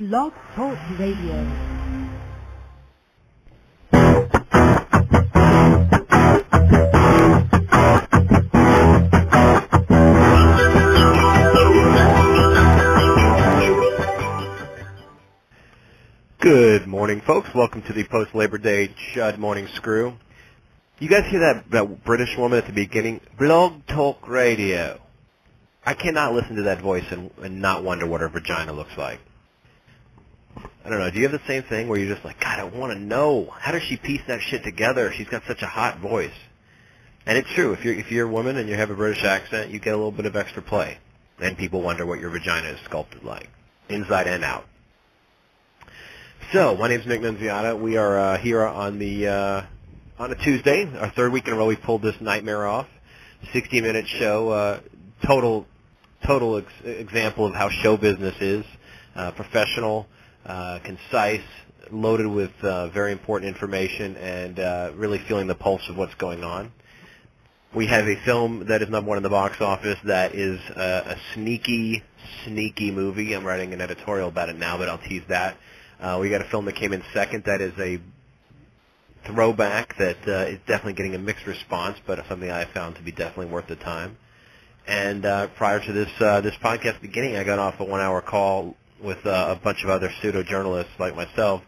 Blog Talk Radio. Good morning, folks. Welcome to the post Labor Day Chud Morning Screw. You guys hear that, that British woman at the beginning? Blog Talk Radio. I cannot listen to that voice and, and not wonder what her vagina looks like. I don't know. Do you have the same thing where you're just like, God, I want to know how does she piece that shit together? She's got such a hot voice. And it's true. If you're if you're a woman and you have a British accent, you get a little bit of extra play, and people wonder what your vagina is sculpted like, inside and out. So, my name's Nick Nunziata. We are uh, here on the uh, on a Tuesday, our third week in a row. We pulled this nightmare off. 60-minute show, uh, total total ex- example of how show business is. Uh, professional, uh, concise, loaded with uh, very important information, and uh, really feeling the pulse of what's going on. We have a film that is number one in the box office that is uh, a sneaky, sneaky movie. I'm writing an editorial about it now, but I'll tease that. Uh, we got a film that came in second that is a throwback that uh, is definitely getting a mixed response, but something I found to be definitely worth the time. And uh, prior to this uh, this podcast beginning, I got off a one-hour call with uh, a bunch of other pseudo journalists like myself,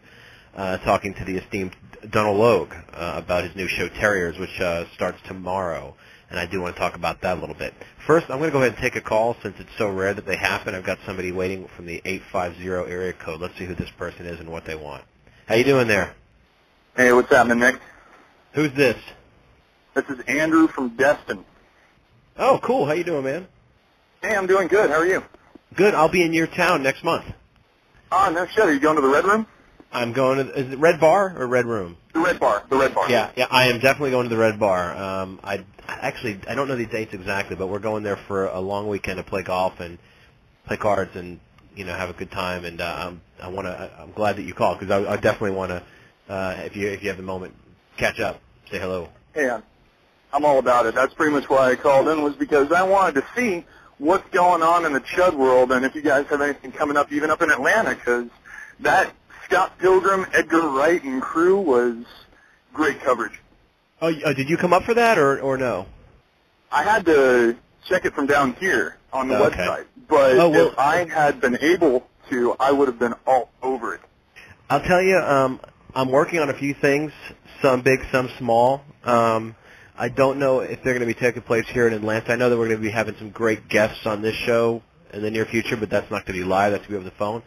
uh, talking to the esteemed Donal Logue uh, about his new show Terriers, which uh, starts tomorrow. And I do want to talk about that a little bit. First, I'm going to go ahead and take a call since it's so rare that they happen. I've got somebody waiting from the 850 area code. Let's see who this person is and what they want. How you doing there? Hey, what's happening, Nick? Who's this? This is Andrew from Destin. Oh, cool. How you doing, man? Hey, I'm doing good. How are you? Good. I'll be in your town next month. Ah, no shit. Are you going to the Red Room? I'm going to. Is it Red Bar or Red Room? The Red Bar. The Red Bar. Yeah, yeah. I am definitely going to the Red Bar. Um, I actually I don't know the dates exactly, but we're going there for a long weekend to play golf and play cards and you know have a good time. And uh, I'm, I want to. I'm glad that you called because I, I definitely want to. Uh, if you if you have the moment, catch up, say hello. Hey, I'm- I'm all about it. That's pretty much why I called in was because I wanted to see what's going on in the Chud world and if you guys have anything coming up, even up in Atlanta, because that Scott Pilgrim, Edgar Wright, and crew was great coverage. Oh, uh, did you come up for that or or no? I had to check it from down here on the Okay. website, but Oh, well- if I had been able to, I would have been all over it. I'll tell you, um, I'm working on a few things, some big, some small. Um, I don't know if they're going to be taking place here in Atlanta. I know that we're going to be having some great guests on this show in the near future, but that's not going to be live. That's going to be over the phone.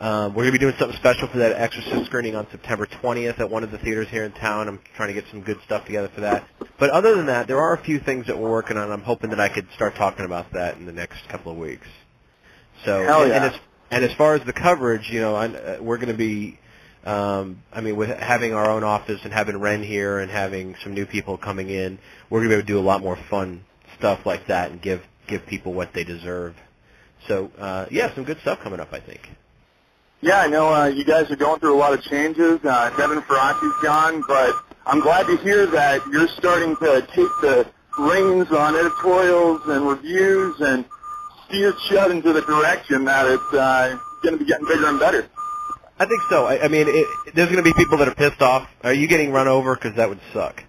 Um, we're going to be doing something special for that Exorcist screening on September 20th at one of the theaters here in town. I'm trying to get some good stuff together for that. But other than that, there are a few things that we're working on. I'm hoping that I could start talking about that in the next couple of weeks. So, Hell and, and as and as far as the coverage, you know, I, uh, we're going to be um, I mean, with having our own office and having Ren here and having some new people coming in, we're going to be able to do a lot more fun stuff like that and give give people what they deserve. So, uh, yeah, some good stuff coming up, I think. Yeah, I know uh, you guys are going through a lot of changes. Uh, Devin Faraci's gone, but I'm glad to hear that you're starting to take the reins on editorials and reviews and steer Chud into the direction that it's uh, going to be getting bigger and better. I think so. I, I mean, it, there's going to be people that are pissed off. Are you getting run over? Because that would suck.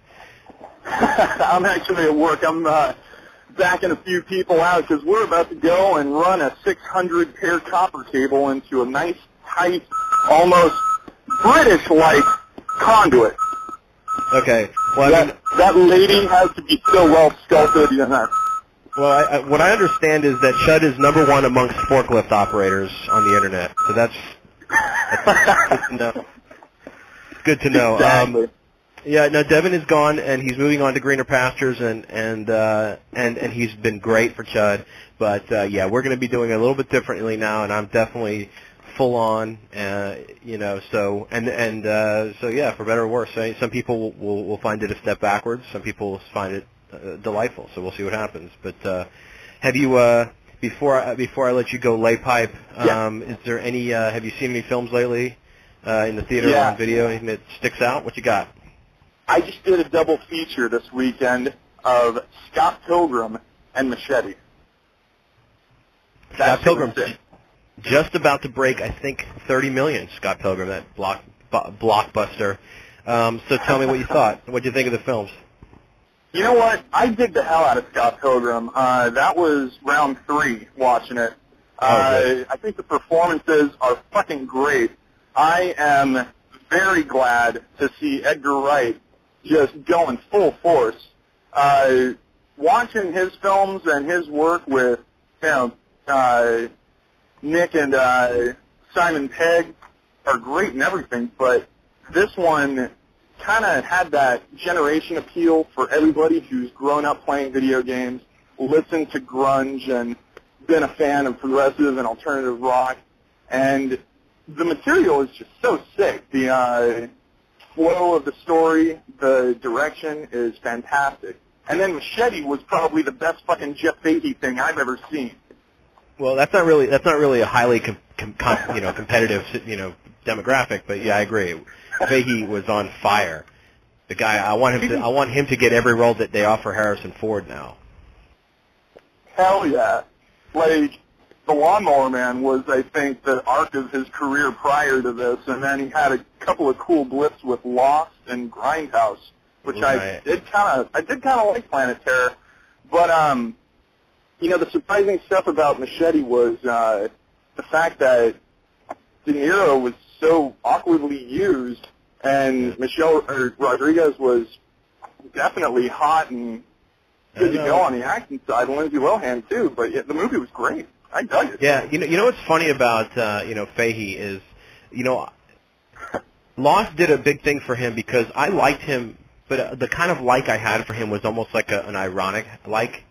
I'm actually at work. I'm uh, backing a few people out because we're about to go and run a 600 pair copper cable into a nice, tight, almost British-like conduit. Okay. Well, I mean, that, that lady has to be so well sculpted. You know. well, I, I, what I understand is that Chud is number one amongst forklift operators on the internet. So that's, that's good to know. Good to know. Exactly. Um, Yeah, no, Devin is gone, and he's moving on to greener pastures, and and uh, and and he's been great for Chud. But uh, yeah, we're going to be doing it a little bit differently now, and I'm definitely full on. Uh, you know, so and and uh, so yeah, for better or worse. I, some people will, will will find it a step backwards. Some people will find it uh, delightful. So we'll see what happens. But uh, have you? Uh, before I, before I let you go, lay pipe. Yeah. Um, Is there any? Uh, have you seen any films lately uh, in the theater or on video? Anything that sticks out? What you got? I just did a double feature this weekend of Scott Pilgrim and Machete. Scott Pilgrim. just about to break, I think, 30 million. Scott Pilgrim, that block b- blockbuster. Um, so tell me what you thought. What did you think of the films? You know what? I dig the hell out of Scott Pilgrim. Uh, that was round three watching it. Uh, Okay. I think the performances are fucking great. I am very glad to see Edgar Wright just going full force. Uh, watching his films and his work with, you know, uh, Nick and uh, Simon Pegg are great and everything, but this one kind of had that generation appeal for everybody who's grown up playing video games, listened to grunge, and been a fan of progressive and alternative rock. And the material is just so sick. The uh, flow of the story, the direction is fantastic. And then Machete was probably the best fucking Jeff Fahey thing I've ever seen. Well, that's not really that's not really a highly com- com- you know competitive you know demographic, but yeah, I agree. Fahey was on fire. The guy, I want him to I want him to get every role that they offer Harrison Ford now. Hell yeah. Like, The Lawnmower Man was, I think, the arc of his career prior to this, and then he had a couple of cool blips with Lost and Grindhouse, which I did kind of, I did kind of like Planet Terror, but um, you know, the surprising stuff about Machete was uh, the fact that De Niro was so awkwardly used, and Michelle or Rodriguez was definitely hot and good to go on the acting side, and Lindsay Lohan too. But yeah, the movie was great. I dug it. Yeah, you know, you know what's funny about uh, you know Fahey is, you know, Lost did a big thing for him because I liked him, but uh, the kind of like I had for him was almost like a, an ironic like,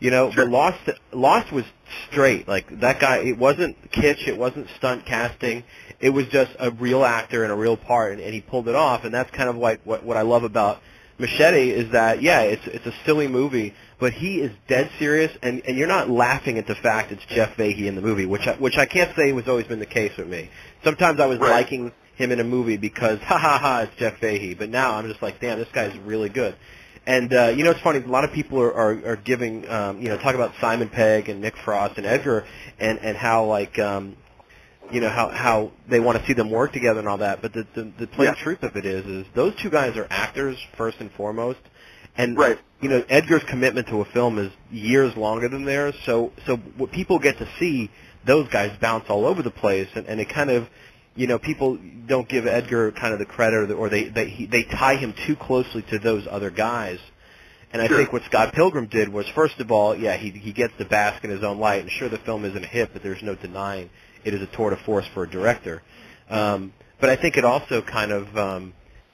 you know. Sure. But Lost, Lost was straight. Like that guy, it wasn't kitsch, it wasn't stunt casting. It was just a real actor in a real part, and, and he pulled it off. And that's kind of like what what I love about Machete is that yeah, it's it's a silly movie, but he is dead serious, and and you're not laughing at the fact it's Jeff Fahey in the movie, which I, which I can't say was always been the case with me. Sometimes I was Right. liking him in a movie because ha ha ha, it's Jeff Fahey, but now I'm just like, damn, this guy's really good. And uh, you know, it's funny. A lot of people are are, are giving, um, you know, talk about Simon Pegg and Nick Frost and Edgar, and and how like, um, you know, how how they want to see them work together and all that. But the the, the plain Yeah. truth of it is, is those two guys are actors first and foremost, and Right. you know, Edgar's commitment to a film is years longer than theirs. So so what people get to see those guys bounce all over the place, and, and it kind of you know, people don't give Edgar kind of the credit, or they they he, they tie him too closely to those other guys. And I Sure. think what Scott Pilgrim did was, first of all, yeah, he he gets to bask in his own light, and sure, the film isn't a hit, but there's no denying it is a tour de force for a director. Um, but I think it also kind of, um,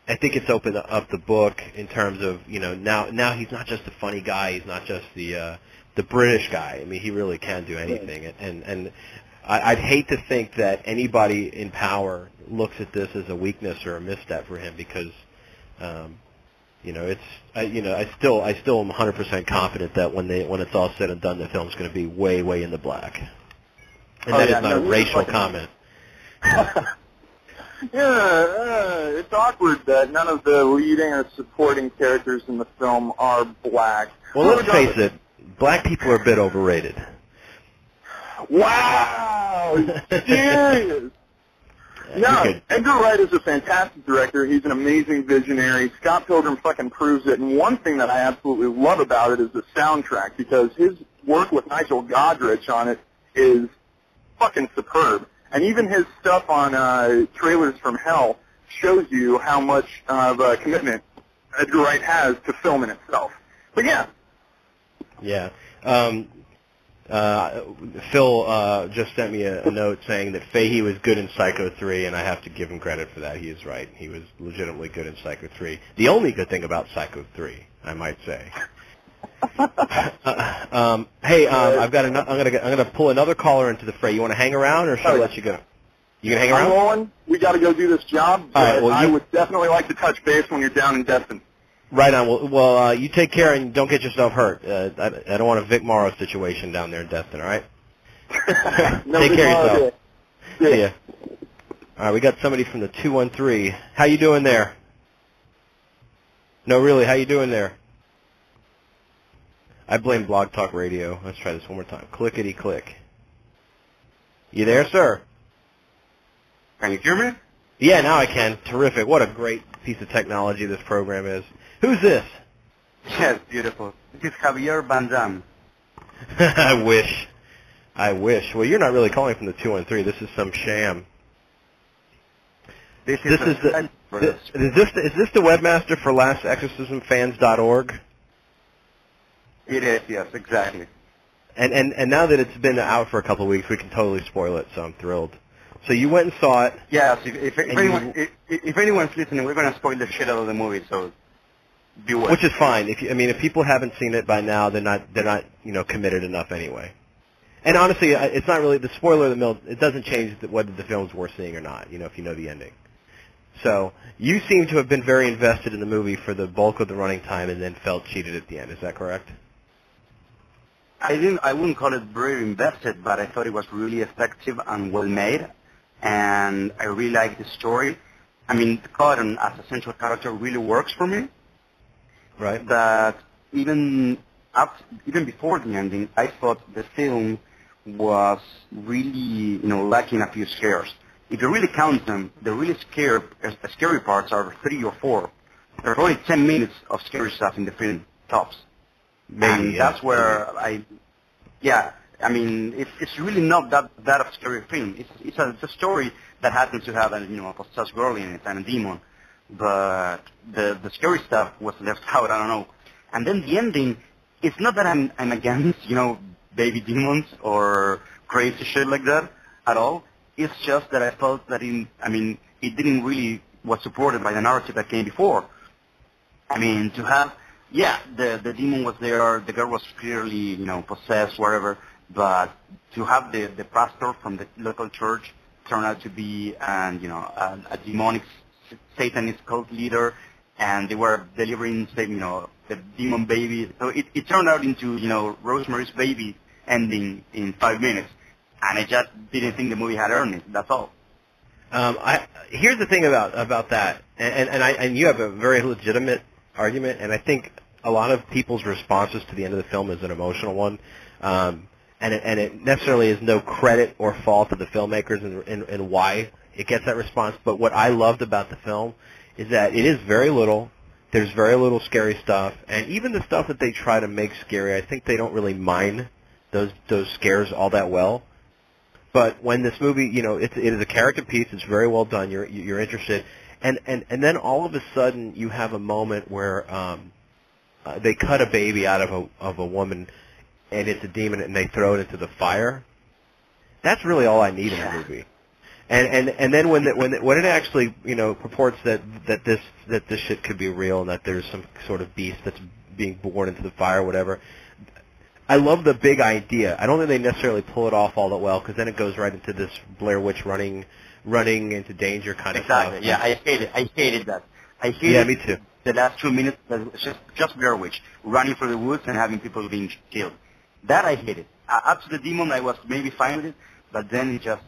I think it's opened up the book in terms of, you know, now now he's not just a funny guy, he's not just the uh, the British guy. I mean, he really can do anything, and and, and I, I'd hate to think that anybody in power looks at this as a weakness or a misstep for him because, um, you know, it's I, you know I still I still am 100% confident that when they when it's all said and done, the film's going to be way way in the black. And Oh, that is yeah, not no, a racial comment. yeah, uh, it's awkward that none of the leading or supporting characters in the film are black. Well, let's face it, black people are a bit overrated. Wow, serious. No, Edgar Wright is a fantastic director. He's an amazing visionary. Scott Pilgrim fucking proves it. And one thing that I absolutely love about it is the soundtrack because his work with Nigel Godrich on it is fucking superb. And even his stuff on uh, Trailers from Hell shows you how much of a commitment Edgar Wright has to film in itself. But yeah, Yeah. Um, uh, Phil uh, just sent me a, a note saying that Fahey was good in Psycho 3, and I have to give him credit for that. He is right. He was legitimately good in Psycho 3. The only good thing about Psycho 3, I might say. Uh, um, hey, um, I've got an, I'm gonna get- I'm gonna pull another caller into the fray. You want to hang around, or should Oh, I let you go? You gonna hang I'm around? rolling. We got to go do this job. All right, but well, I you- would definitely like to touch base when you're down in Destin. Right on. Well, well uh, you take care and don't get yourself hurt. Uh, I, I don't want a Vic Morrow situation down there in Destin. All right. No Take care of yourself. Yeah. See ya. All right, we got somebody from the 213. How you doing there? No, really, how you doing there? I blame Blog Talk Radio. Let's try this one more time. Clickety click. You there, sir? Can you hear me? Yeah, now I can. Terrific. What a great piece of technology this program is. Who's this? Yes, beautiful. This is Javier Van Damme. I wish. I wish. Well, you're not really calling from the 213. This is some sham. This is, This is the, this, is this the, is this the webmaster for lastexorcismfans.org? It is, yes, exactly. And, and and now that it's been out for a couple of weeks, we can totally spoil it. So I'm thrilled. So you went and saw it. Yes, if, if, if anyone you- if, if anyone's listening, we're gonna spoil the shit out of the movie, so beware. Which is fine. If you, I mean, if people haven't seen it by now, they're not they're not you know committed enough anyway. And honestly, it's not really the spoiler of the mill. It doesn't change whether the film's worth seeing or not. You know, if you know the ending. So you seem to have been very invested in the movie for the bulk of the running time, and then felt cheated at the end. Is that correct? I didn't. I wouldn't call it very invested, but I thought it was really effective and well made, and I really liked the story. I mean, Cotton as a central character really works for me. Right. That even up, even before the ending, I thought the film was really, you know, lacking a few scares. If you really count them, the really scary, uh, scary parts are three or four. There are only ten minutes of scary stuff in the film, tops. Maybe. and yeah. that's where I, yeah, I mean, it's it's really not that that of a scary film. It's it's a, it's a story that happens to have a you know a possessed girl in it and a demon, but the the scary stuff was left out. I don't know. And then the ending, it's not that I'm I'm against you know baby demons or crazy shit like that at all. It's just that I felt that in I mean it didn't really was supported by the narrative that came before. I mean, to have, yeah, the the demon was there, the girl was clearly, you know, possessed, whatever. But to have the the pastor from the local church turn out to be, and you know, a, a demonic s- Satanist cult leader, and they were delivering, you know, the demon baby. So it it turned out into, you know, Rosemary's Baby ending in five minutes, and I just didn't think the movie had earned it. That's all. Um, I here's the thing about about that, and and, and I and you have a very legitimate argument, and I think a lot of people's responses to the end of the film is an emotional one, um, and it, and it necessarily is no credit or fault of the filmmakers and and why it gets that response. But what I loved about the film is that it is very little. There's very little scary stuff, and even the stuff that they try to make scary, I think they don't really mine those those scares all that well. But when this movie, you know, it's, it is a character piece. It's very well done. You're you're interested, and and and then all of a sudden you have a moment where um, uh, they cut a baby out of a of a woman, and it's a demon, and they throw it into the fire. That's really all I need in the movie. And and and then when the, when the, when it actually you know purports that that this that this shit could be real and that there's some sort of beast that's being born into the fire, or whatever. I love the big idea. I don't think they necessarily pull it off all that well because then it goes right into this Blair Witch running, running into danger kind of Exactly. stuff. Yeah, I hated. I hated that. I hated Yeah, me too. the last two minutes. Just just Blair Witch running through the woods and having people being killed. That I hated. Uh, up to the demon, I was maybe fine with it, but then it just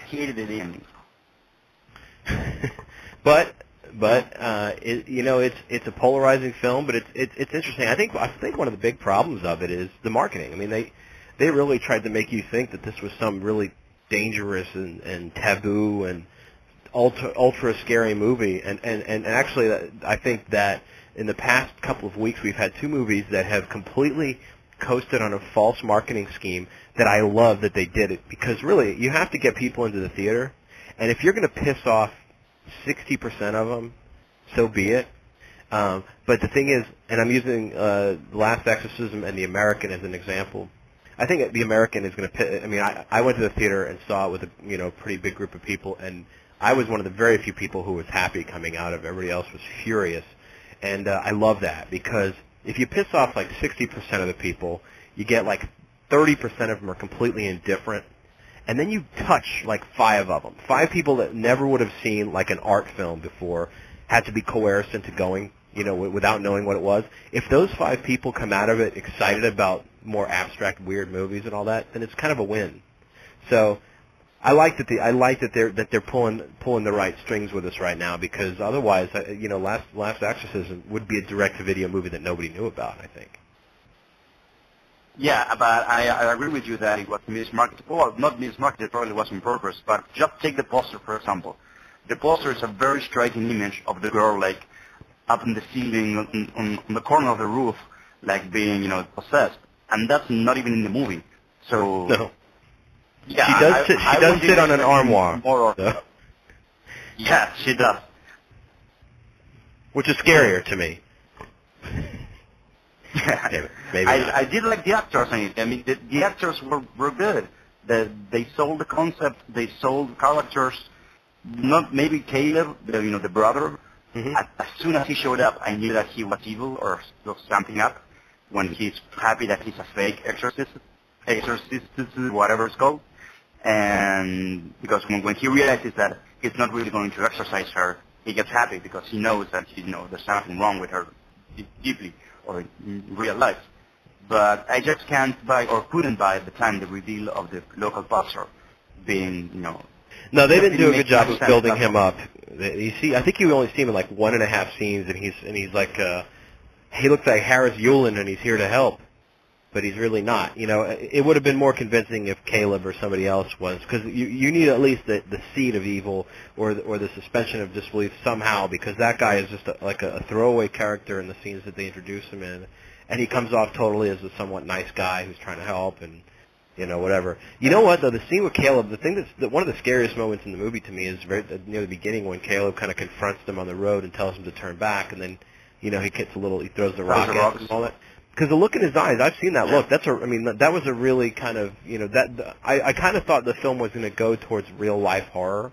Hated the ending. but but uh, it, you know it's it's a polarizing film, but it's it's it's interesting. I think I think one of the big problems of it is the marketing. I mean they they really tried to make you think that this was some really dangerous and, and taboo and ultra ultra scary movie, and and and actually I think that in the past couple of weeks we've had two movies that have completely coasted on a false marketing scheme that I love that they did it because really you have to get people into the theater, and if you're going to piss off 60% of them, so be it. Um, but the thing is, and I'm using uh, Last Exorcism and The American as an example. I think The American is going to. I mean, I, I went to the theater and saw it with a you know pretty big group of people, and I was one of the very few people who was happy coming out of. Everybody else was furious, and uh, I love that because if you piss off like 60% of the people, you get like 30% of them are completely indifferent, and then you touch like five of them. Five people that never would have seen like an art film before had to be coerced into going, you know, w- without knowing what it was. If those five people come out of it excited about more abstract, weird movies and all that, then it's kind of a win. So I like that the I like that they're that they're pulling pulling the right strings with us right now because otherwise, uh, you know, last Last Exorcism would be a direct to video movie that nobody knew about. I think. Yeah, but I, I agree with you that it was mismarketed. Well, not mismarketed, probably was on purpose. But just take the poster, for example. The poster is a very striking image of the girl, like, up in the ceiling, on, on, on the corner of the roof, like being, you know, possessed. And that's not even in the movie. So, No. yeah. She does I- sit- she I does sit on an armoire. More, So- yeah, she does. which is scarier to me. Maybe- maybe. I, I did like the actors in it. I mean, the, the actors were, were good. The, they sold the concept. They sold characters. Not maybe Caleb, the, you know, the brother. Mhm. As, as soon as he showed up, I knew that he was evil or something up. When he's happy that he's a fake exorcist, exorcist, whatever it's called. And because when, when he realizes that he's not really going to exorcise her, he gets happy because he knows that you know there's something wrong with her de- deeply or in real life. But I just can't buy or couldn't buy at the time the reveal of the local pastor being, you know, No, they didn't do a good job of building him up. You see, I think you only see him in like one and a half scenes, and he's and he's like, uh, he looks like Harris Yulin, and he's here to help, but he's really not. You know, it would have been more convincing if Caleb or somebody else was, because you you need at least the the seed of evil or the, or the suspension of disbelief somehow, because that guy is just a, like a, a throwaway character in the scenes that they introduce him in, and he comes off totally as a somewhat nice guy who's trying to help and you know, whatever. You know what though? The scene with Caleb, the thing that's the, one of the scariest moments in the movie to me is very uh, near the beginning when Caleb kind of confronts them on the road and tells them to turn back, and then, you know, he gets a little, he throws the Throws rock the at rocks. and all that. Because the look in his eyes, I've seen that look. That's a, I mean, that, was a really kind of, you know, that the, I, I kind of thought the film was going to go towards real life horror,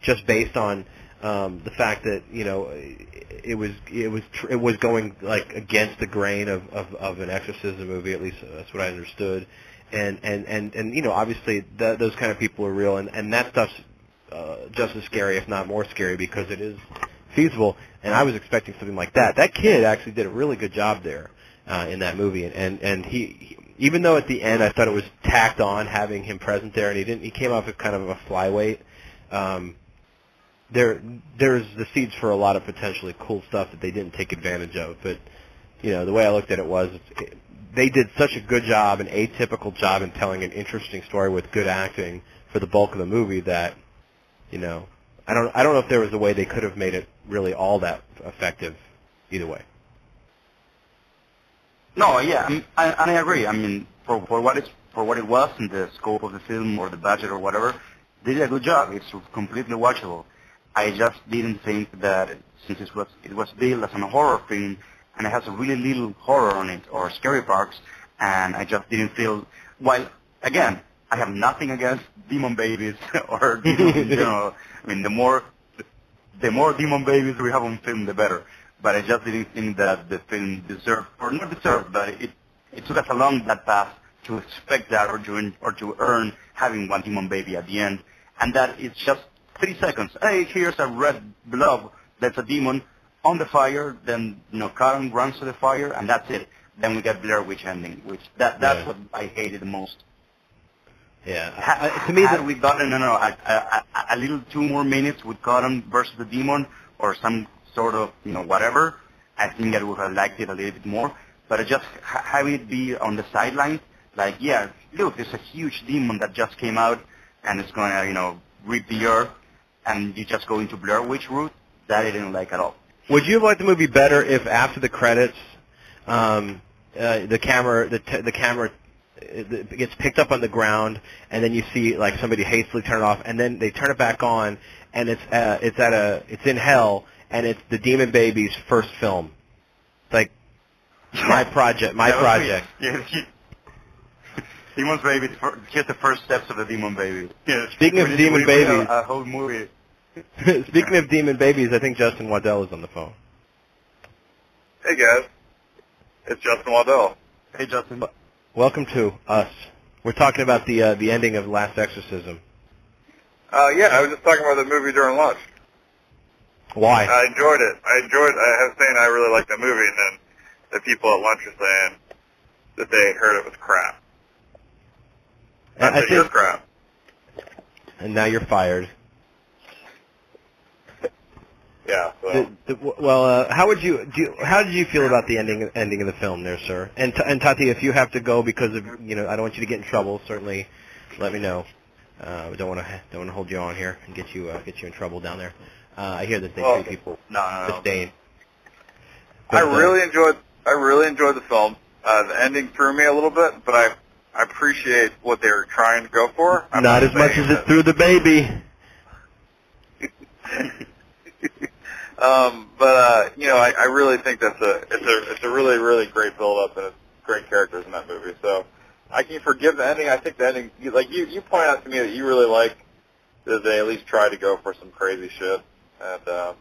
just based on um, the fact that you know it, it was it was tr- it was going like against the grain of, of of an exorcism movie. At least that's what I understood. And and and and you know, obviously th- those kind of people are real, and and that stuff's uh, just as scary, if not more scary, because it is feasible. And I was expecting something like that. That kid actually did a really good job there uh, in that movie, and and and he. he even though at the end I thought it was tacked on having him present there, and he didn't, he came off as kind of a flyweight. Um, there, there's the seeds for a lot of potentially cool stuff that they didn't take advantage of. But you know, the way I looked at it was, it, they did such a good job, an atypical job in telling an interesting story with good acting for the bulk of the movie that, you know, I don't, I don't know if there was a way they could have made it really all that effective. Either way. No, yeah, mm. I, and I agree. I mean, for for what it's for what it was in the scope of the film or the budget or whatever, they did a good job. It's completely watchable. I just didn't think that since it was it was billed as a horror film and it has a really little horror on it or scary parts, and I just didn't feel. While again, I have nothing against demon babies or demons in general. I mean, the more the more demon babies we have on film, the better. But I just didn't think that the film deserved, or not deserved, but it it took us along that path to expect that or to or to earn having one demon baby at the end, and that it's just three seconds. Hey, here's a red blob that's a demon on the fire. Then you know, Cotton runs to the fire, and that's it. Then we get Blair Witch ending, which that that's Yeah. what I hated the most. Yeah. Ha- I, to me, that we gotten no, no, a, a, a, a little two more minutes with Cotton versus the demon, or some sort of you know whatever, I think I would have liked it a little bit more. But just ha- having it be on the sidelines, like yeah, look, there's a huge demon that just came out, and it's gonna you know rip the earth, and you just go into Blair Witch route. That I didn't like at all. Would you have liked the movie better if after the credits, um, uh, the camera, the t- the camera it it gets picked up on the ground, and then you see like somebody hastily turn it off, and then they turn it back on, and it's uh, it's at a it's in hell, and it's the Demon Baby's first film. It's like my project, my project. weird. Yeah, he, Demon's baby. fir- Here's the first steps of the demon baby. Yeah. Speaking of We- demon we made babies- a, a whole movie. Speaking of Demon Babies, I think Justin Waddell is on the phone. Hey guys, it's Justin Waddell. Hey, Justin. Welcome to us. We're talking about the uh, the ending of Last Exorcism. Uh, yeah, I was just talking about the movie during lunch. Why? I enjoyed it. I enjoyed. I have saying I really liked the movie, and then the people at lunch were saying that they heard it was crap. I, I said, you're crap. and now you're fired. yeah. So The, the, well, uh, how would you do? You, how did you feel about the ending ending of the film, there, sir? And T- and Tati, if you have to go because of you know, I don't want you to get in trouble. Certainly, let me know. Uh, don't want to don't want to hold you on here and get you uh, get you in trouble down there. Uh, I hear that they Well, treat people No, no, no. disdain. I But, uh, really enjoyed I really enjoyed the film. Uh, the ending threw me a little bit, but I I appreciate what they were trying to go for. I'm not as much as it threw the baby. um, but uh, you know, I, I really think that's a it's a it's a really really great build up and it's great characters in that movie. So I can forgive the ending. I think the ending, like you you point out to me that you really like that they at least tried to go for some crazy shit, and um,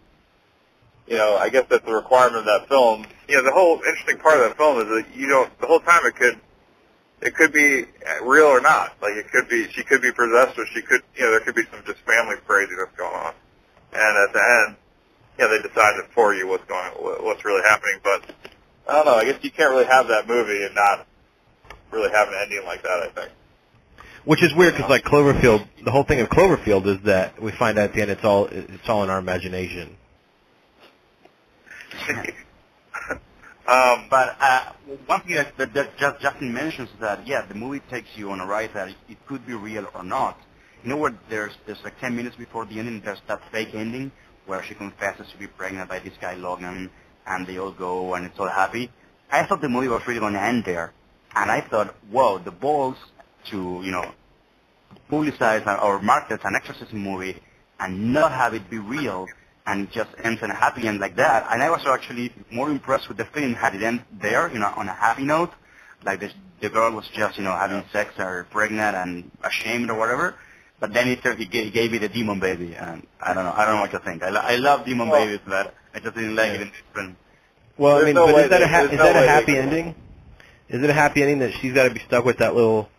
you know, I guess that's the requirement of that film. You know, the whole interesting part of that film is that you don't the whole time it could it could be real or not. Like it could be she could be possessed or she could you know there could be some just family craziness going on. And at the end, you know, they decided for you what's going what's really happening. But I don't know. I guess you can't really have that movie and not really have an ending like that. I think. Which is weird because like Cloverfield, the whole thing of Cloverfield is that we find out at the end it's all it's all in our imagination. um, But uh, one thing that, that, just, Justin mentions is that yeah, the movie takes you on a ride that it, could be real or not. You know where there's there's like 10 minutes before the ending, there's that fake ending where she confesses to be pregnant by this guy Logan, and they all go and it's all happy. I thought the movie was really going to end there, and I thought, whoa, the balls to you know publicize or market an exorcism movie and not have it be real and just ends in a happy end like that. And I was actually more impressed with the film had it end there, you know, on a happy note, like the, the girl was just, you know, having sex or pregnant and ashamed or whatever. But then it, he gave, gave me the demon baby, and I don't know, I don't know what to think. I, lo- I love demon Well, babies, but I just didn't like it in this film. Well, I mean, no but is that a ha- is no that a happy ending? Is it a happy ending that she's got to be stuck with that little,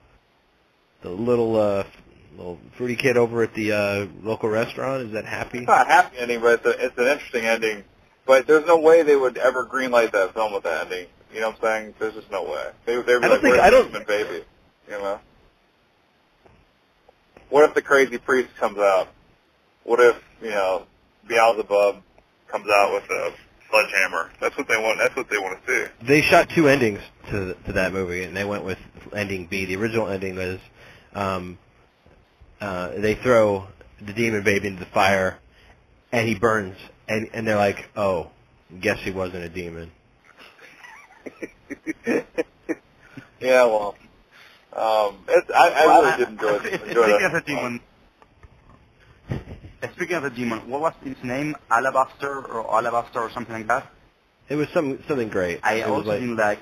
the little uh, little fruity kid over at the uh, local restaurant? Is that happy? It's not a happy ending, but it's, a, it's an interesting ending. But there's no way they would ever greenlight that film with that ending. You know what I'm saying? There's just no way. They, they'd be I don't like, think- I don't- baby?" You know. What if the crazy priest comes out? What if you know Beelzebub comes out with a sledgehammer? That's what they want. That's what they want to see. They shot two endings to to that movie, and they went with ending B. The original ending was, um, uh, they throw the demon baby into the fire, and he burns, and and they're like, oh, guess he wasn't a demon. yeah, well, um, it's, I, I Well, really did enjoy, uh, enjoy Speaking that. of the demon, speaking of the demon, what was his name? Alabaster or Alabaster or something like that? It was some something great. I it also like, didn't like,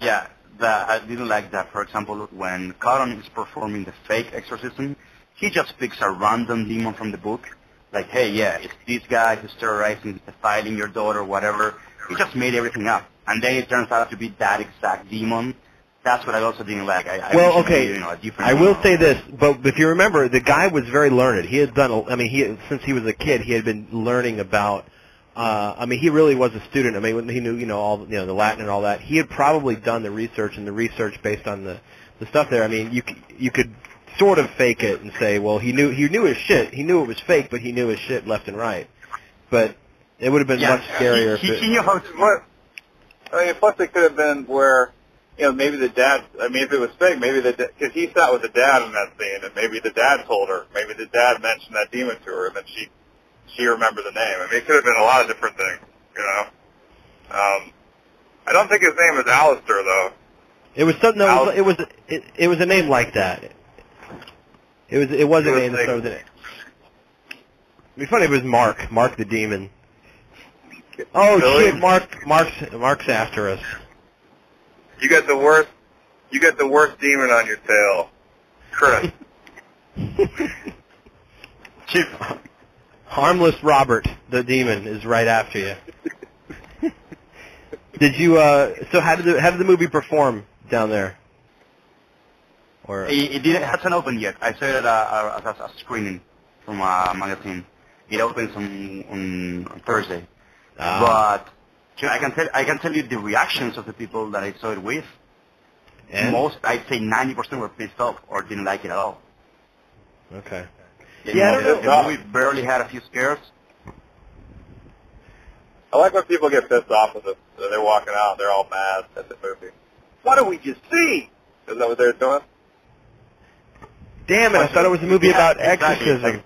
yeah, that I didn't like that. For example, when Cotton is performing the fake exorcism, he just picks a random demon from the book, like, hey, yeah, it's this guy who's terrorizing, defiling your daughter, whatever. He just made everything up, and then it turns out to be that exact demon. That's what I also didn't like. I, I Well, okay, be, you know, a different I will demon. say this, but if you remember, the guy was very learned. He had done, a- I mean, he since he was a kid, he had been learning about. Uh, I mean, he really was a student. I mean, when he knew, you know, all you know, the Latin and all that. He had probably done the research and the research based on the the stuff there. I mean, you you could sort of fake it and say, well, he knew he knew his shit. He knew it was fake, but he knew his shit left and right. But it would have been Yeah, much scarier He, if it, he knew how to. What? I mean, plus it could have been where, you know, maybe the dad. I mean, if it was fake, maybe the because he sat with the dad in that scene, and maybe the dad told her. Maybe the dad mentioned that demon to her, and then she she remembered the name. I mean, it could have been a lot of different things, you know. Um, I don't think his name is Alistair though. It was something. No, it was it, it was a name like that. It was it was a It was name that like- started with it. It'd be funny if it was Mark, Mark the Demon. Oh Really? shit, Mark, Mark's Mark's after us. You got the worst. You got the worst demon on your tail, Chris. Harmless Robert the Demon is right after you. did you? uh So how did the how did the movie perform down there? Or It, it didn't it hasn't opened yet. I saw it uh, as a, a screening from a magazine. It opens on, on Thursday. Ah, but I can tell I can tell you the reactions of the people that I saw it with. and? Most, I'd say 90% were pissed off or didn't like it at all. okay. The Yeah, I don't know. movie barely had a few scares. I like when people get pissed off with it. They're walking out, they're all mad at the movie. What did we just see? Is that what they're doing? Damn it! I thought it was a movie Yeah, about exactly.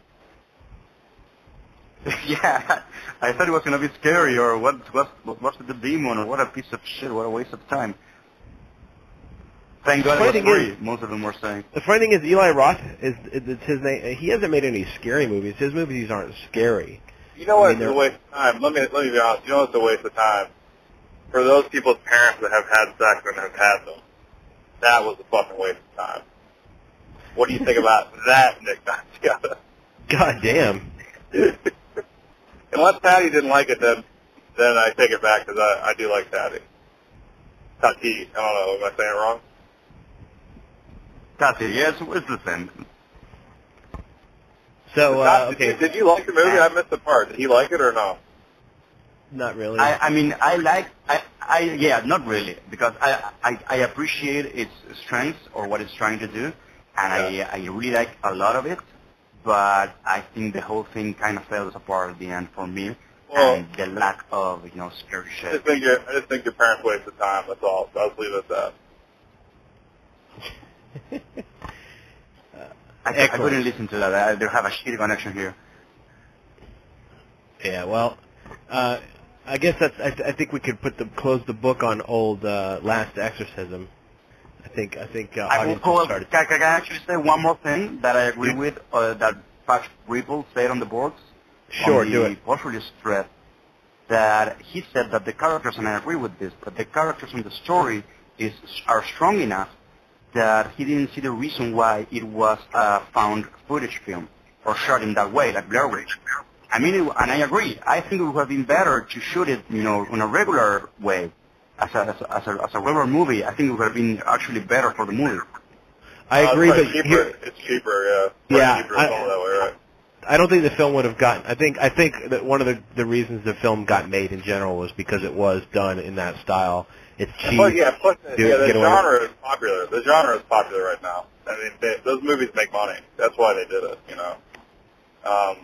yeah, I thought it was gonna be scary or what what what's with the demon or what a piece of shit, what a waste of time. Thank God it was Funny thing free. is- Most of them were saying. The funny thing is, Eli Roth is it's his name. He hasn't made any scary movies. His movies aren't scary. You know I what? mean, It's a they're- waste of time. Let me let me be honest. You know what's a waste of time? For those people's parents that have had sex and have had them, that was a fucking waste of time. What do you think about that, Nick Nunziata? God damn. Unless Patty didn't like it, then then I take it back because I, I do like Patty. Tati. I don't know. Am I saying it wrong? That's it. Yeah, it's, it's the same. So uh, okay, Did, did you like the movie? I missed the part. Did he like it or no? not really. I, I mean, I like, I, I, yeah, not really, because I, I, I appreciate its strengths or what it's trying to do, and I, I really like a lot of it, but I think the whole thing kind of fell apart at the end for me, Well- and the lack of, you know, scary I just think your I just think your parents wasted time. That's all. So I'll leave it at that. I, I couldn't listen to that. I, they have a shitty connection here. Yeah, well, uh, I guess that's. I, I think we could put the close the book on old uh, Last Exorcism. I think. I think uh, I will call, can, can I actually say one more thing that I agree Yeah. with, uh, that Pat Ripple said on the boards? Sure, on do the it. Portfolio thread that he said that the characters, and I agree with this, but the characters in the story is are strong enough that he didn't see the reason why it was a found footage film or shot in that way, like Blair Witch. I mean, it, and I agree. I think it would have been better to shoot it, you know, in a regular way, as a as a, as a, as a regular movie. I think it would have been actually better for the movie. I Uh, agree, it's but cheaper. here, it's cheaper. Yeah. Yeah, cheaper I- to film it that way, right? I don't think the film would have gotten. I think. I think that one of the the reasons the film got made in general was because it was done in that style. It's cheap. Plus, yeah, plus, Do- yeah, the get away genre is popular. The genre is popular right now. I mean, they, those movies make money. That's why they did it. You know. Um,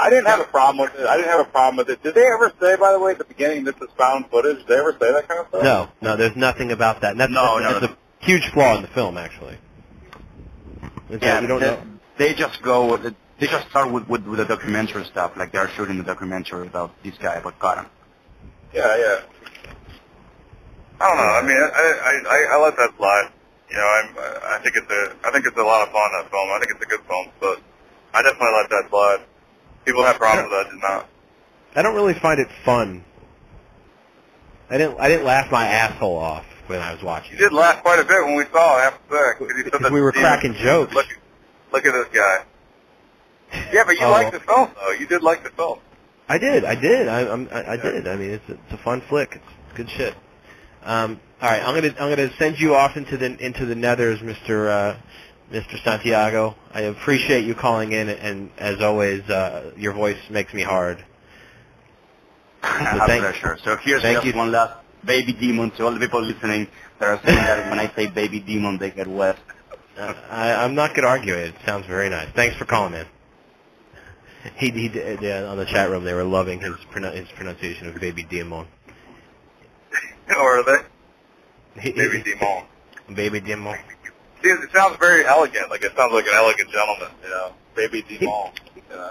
I didn't have a problem with it. I didn't have a problem with it. Did they ever say, by the way, at the beginning, that this is found footage? Did they ever say that kind of stuff? No, no, there's nothing about that. And that's, No, that's, no, that's a huge flaw in the film, actually. Is that Yeah, you don't they, know. they just go. They just start with, with with the documentary stuff, like they're shooting the documentary about this guy about Cotton. Yeah, yeah. I don't know. I mean, I I I, I let that slide. You know, I'm I think it's a I think it's a lot of fun that film. I think it's a good film, but I definitely let that slide. People have problems with that. I did not. I don't really find it fun. I didn't. I didn't laugh my asshole off when I was watching. You did laugh quite a bit when we saw it after that because Because we were Steve- cracking jokes. Look, look at this guy. Yeah, but you Oh. liked the film though. You did like the film. I did. I did. I, I'm, I, I did. I mean, it's a, it's a fun flick. It's good shit. Um, all right, I'm gonna I'm gonna send you off into the into the nethers, Mister uh, Mr. Santiago. I appreciate you calling in, and as always, uh, your voice makes me hard. thank- pleasure. So here's just you. one last baby demon to all the people listening that are saying that when I say baby demon, they get wet. Uh, I, I'm not gonna argue it. It sounds very nice. Thanks for calling in. He, he did, yeah, on the chat room. They were loving his his pronunciation of baby demon. or are they? He- Maybe Demon. Baby demon. See, it sounds very elegant. Like it sounds like an elegant gentleman. You know, baby Demon. You know.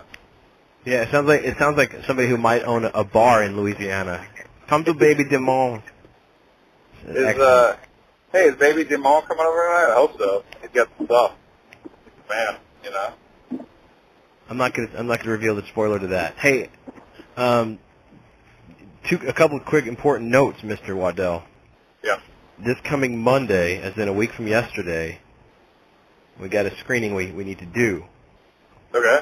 Yeah, it sounds like it sounds like somebody who might own a, bar in Louisiana. Come to Baby Demon. Is uh, hey, is baby Demon coming over tonight? I hope so. He's got some stuff. Man, you know. I'm not gonna I'm not gonna reveal the spoiler to that. Hey, um, two a couple of quick important notes, Mr. Waddell. Yeah. This coming Monday, as in a week from yesterday, we got a screening we we need to do. Okay.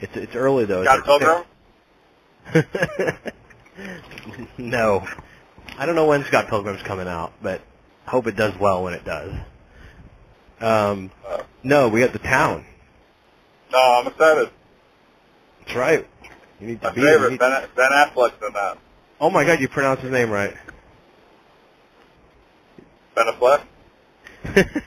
It's it's early though. Got Pilgrim? no, I don't know when Scott Pilgrim's coming out, but I hope it does well when it does. Um, Uh, no, we got the town. no, I'm excited. That's right. You need to My be. favorite, Ben, ben Affleck's in that. Oh my God, you pronounced his name right. Ben Affleck?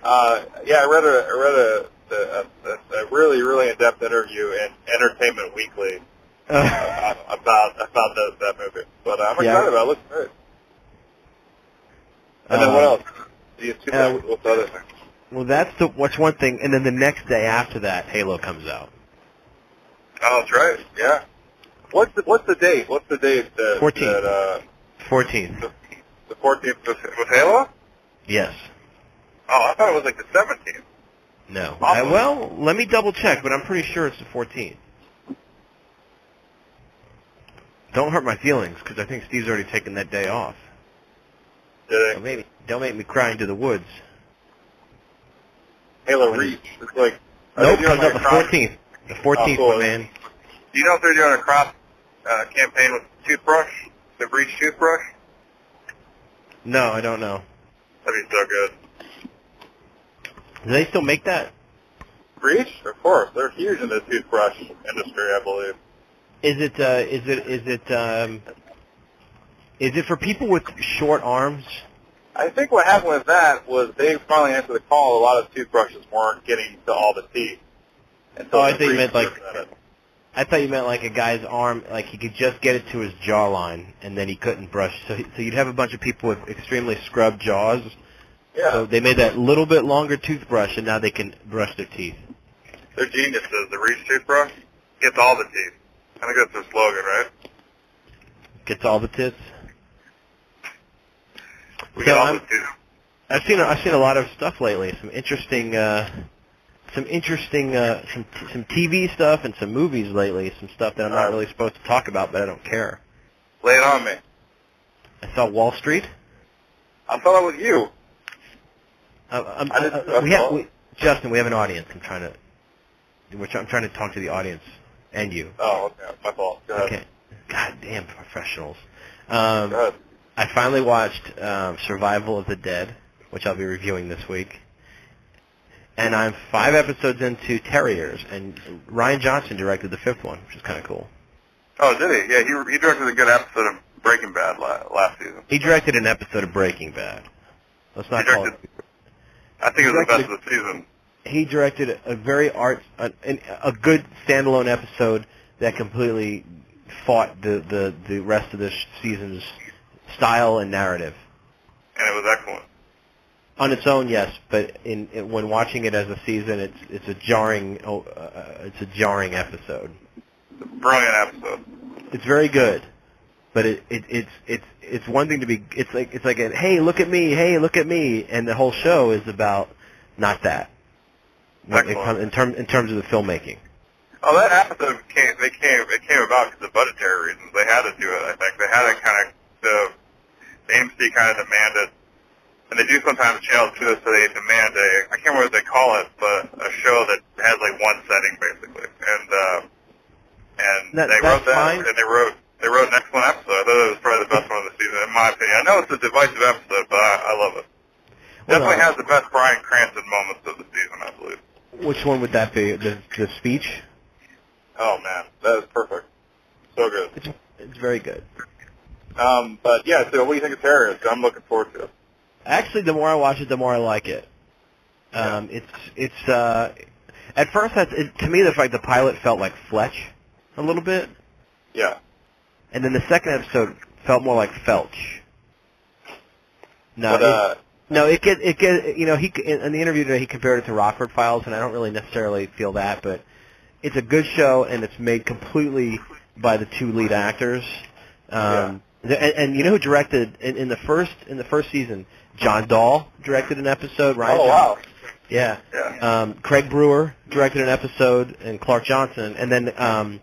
Uh, yeah, I read a, I read a, a, a, a really, really in-depth interview in Entertainment Weekly Uh, uh, about about about that movie. But I'm Yeah. excited about it. It looks great. And then Uh, what else? These two uh. What's the other thing? Well, that's the what's one thing, and then the next day after that, Halo comes out. Oh, that's right. Yeah. What's the what's the date? What's the date that 14th. uh 14th. the 14th was, was Halo? Yes. Oh, I thought it was like the 17th. No. Awesome. Uh, well, let me double check, but I'm pretty sure it's the 14th. Don't hurt my feelings, because I think Steve's already taken that day off. Did Don't make, me, don't make me cry into the woods. Halo Reach. It's like Nope, comes out the 14th. The 14th, Oh, cool. man. Do you know if they're doing a cross uh, campaign with toothbrush, the Reach toothbrush? No, I don't know. That'd be so good. Do they still make that? Reach, of course, they're huge in the toothbrush industry, I believe. Is it, uh, is it, is it, um, is it for people with short arms? I think what happened with that was they finally answered the call. A lot of toothbrushes weren't getting to all the teeth. And Oh, I think meant, like- it. I thought you meant like a guy's arm, like he could just get it to his jawline, and then he couldn't brush. So, so you'd have a bunch of people with extremely scrubbed jaws. yeah, So they made that little bit longer toothbrush, and now they can brush their teeth. they're geniuses. The Reach toothbrush gets all the teeth. I think that's their slogan, right? Gets all the tits. We So get all I'm- the teeth. I've seen I've seen a lot of stuff lately. Some interesting, uh, some interesting, uh, some t- some TV stuff and some movies lately. Some stuff that I'm not really supposed to talk about, but I don't care. Lay it on me. I saw Wall Street. I thought that was you. Uh, I'm, I didn't- uh, we have we, Justin. We have an audience. I'm trying to. We're I'm trying to talk to the audience and you. Oh, okay. My fault. Go ahead. Okay. God damn professionals. Um. I finally watched um, Survival of the Dead, which I'll be reviewing this week. And I'm five episodes into Terriers, and Rian Johnson directed the fifth one, which is kind of cool. Oh, did he? Yeah, he he directed a good episode of Breaking Bad la- last season. He directed an episode of Breaking Bad. Let's not He call it. I think it was the best directed of the season. He directed a very art, a, a good standalone episode that completely fought the, the, the rest of the season's style and narrative. and it was excellent. On its own, yes, but in, in when watching it as a season, it's it's a jarring oh, uh, it's a jarring episode. Brilliant episode. It's very good, but it, it it's it's it's one thing to be it's like it's like a hey look at me hey look at me and the whole show is about not that Excellent. in term in terms of the filmmaking. Oh, that episode came. They came. It came about because of budgetary reasons. They had to do it. I think they had to kind of the, the AMC kind of demanded, and they do sometimes channel do this. So they demand a. I can't remember what they call it, but a show that has like one setting basically, and uh, and That- they wrote that, fine. and they wrote they wrote an excellent episode. I thought it was probably the best one of the season, in my opinion. I know it's a divisive episode, but I, I love it. Well, Definitely uh, has the best Bryan Cranston moments of the season, I believe. Which one would that be? The the speech? Oh man, that is perfect. So good. It's it's very good. Um, but yeah, so what do you think of Terriers? I'm looking forward to it. Actually, the more I watch it, the more I like it. Um, it's it's uh, at first that it, to me the like the pilot felt like Fletch a little bit, Yeah. and then the second episode felt more like Felch. No, but, it, uh, no, it get it get you know he in, in the interview today he compared it to Rockford Files, and I don't really necessarily feel that, but it's a good show and it's made completely by the two lead actors. Um, and, and you know who directed in, in the first in the first season? John Dahl directed an episode. Rian oh Johnson- wow. yeah. Yeah. Um, Craig Brewer directed an episode, and Clark Johnson, and then um,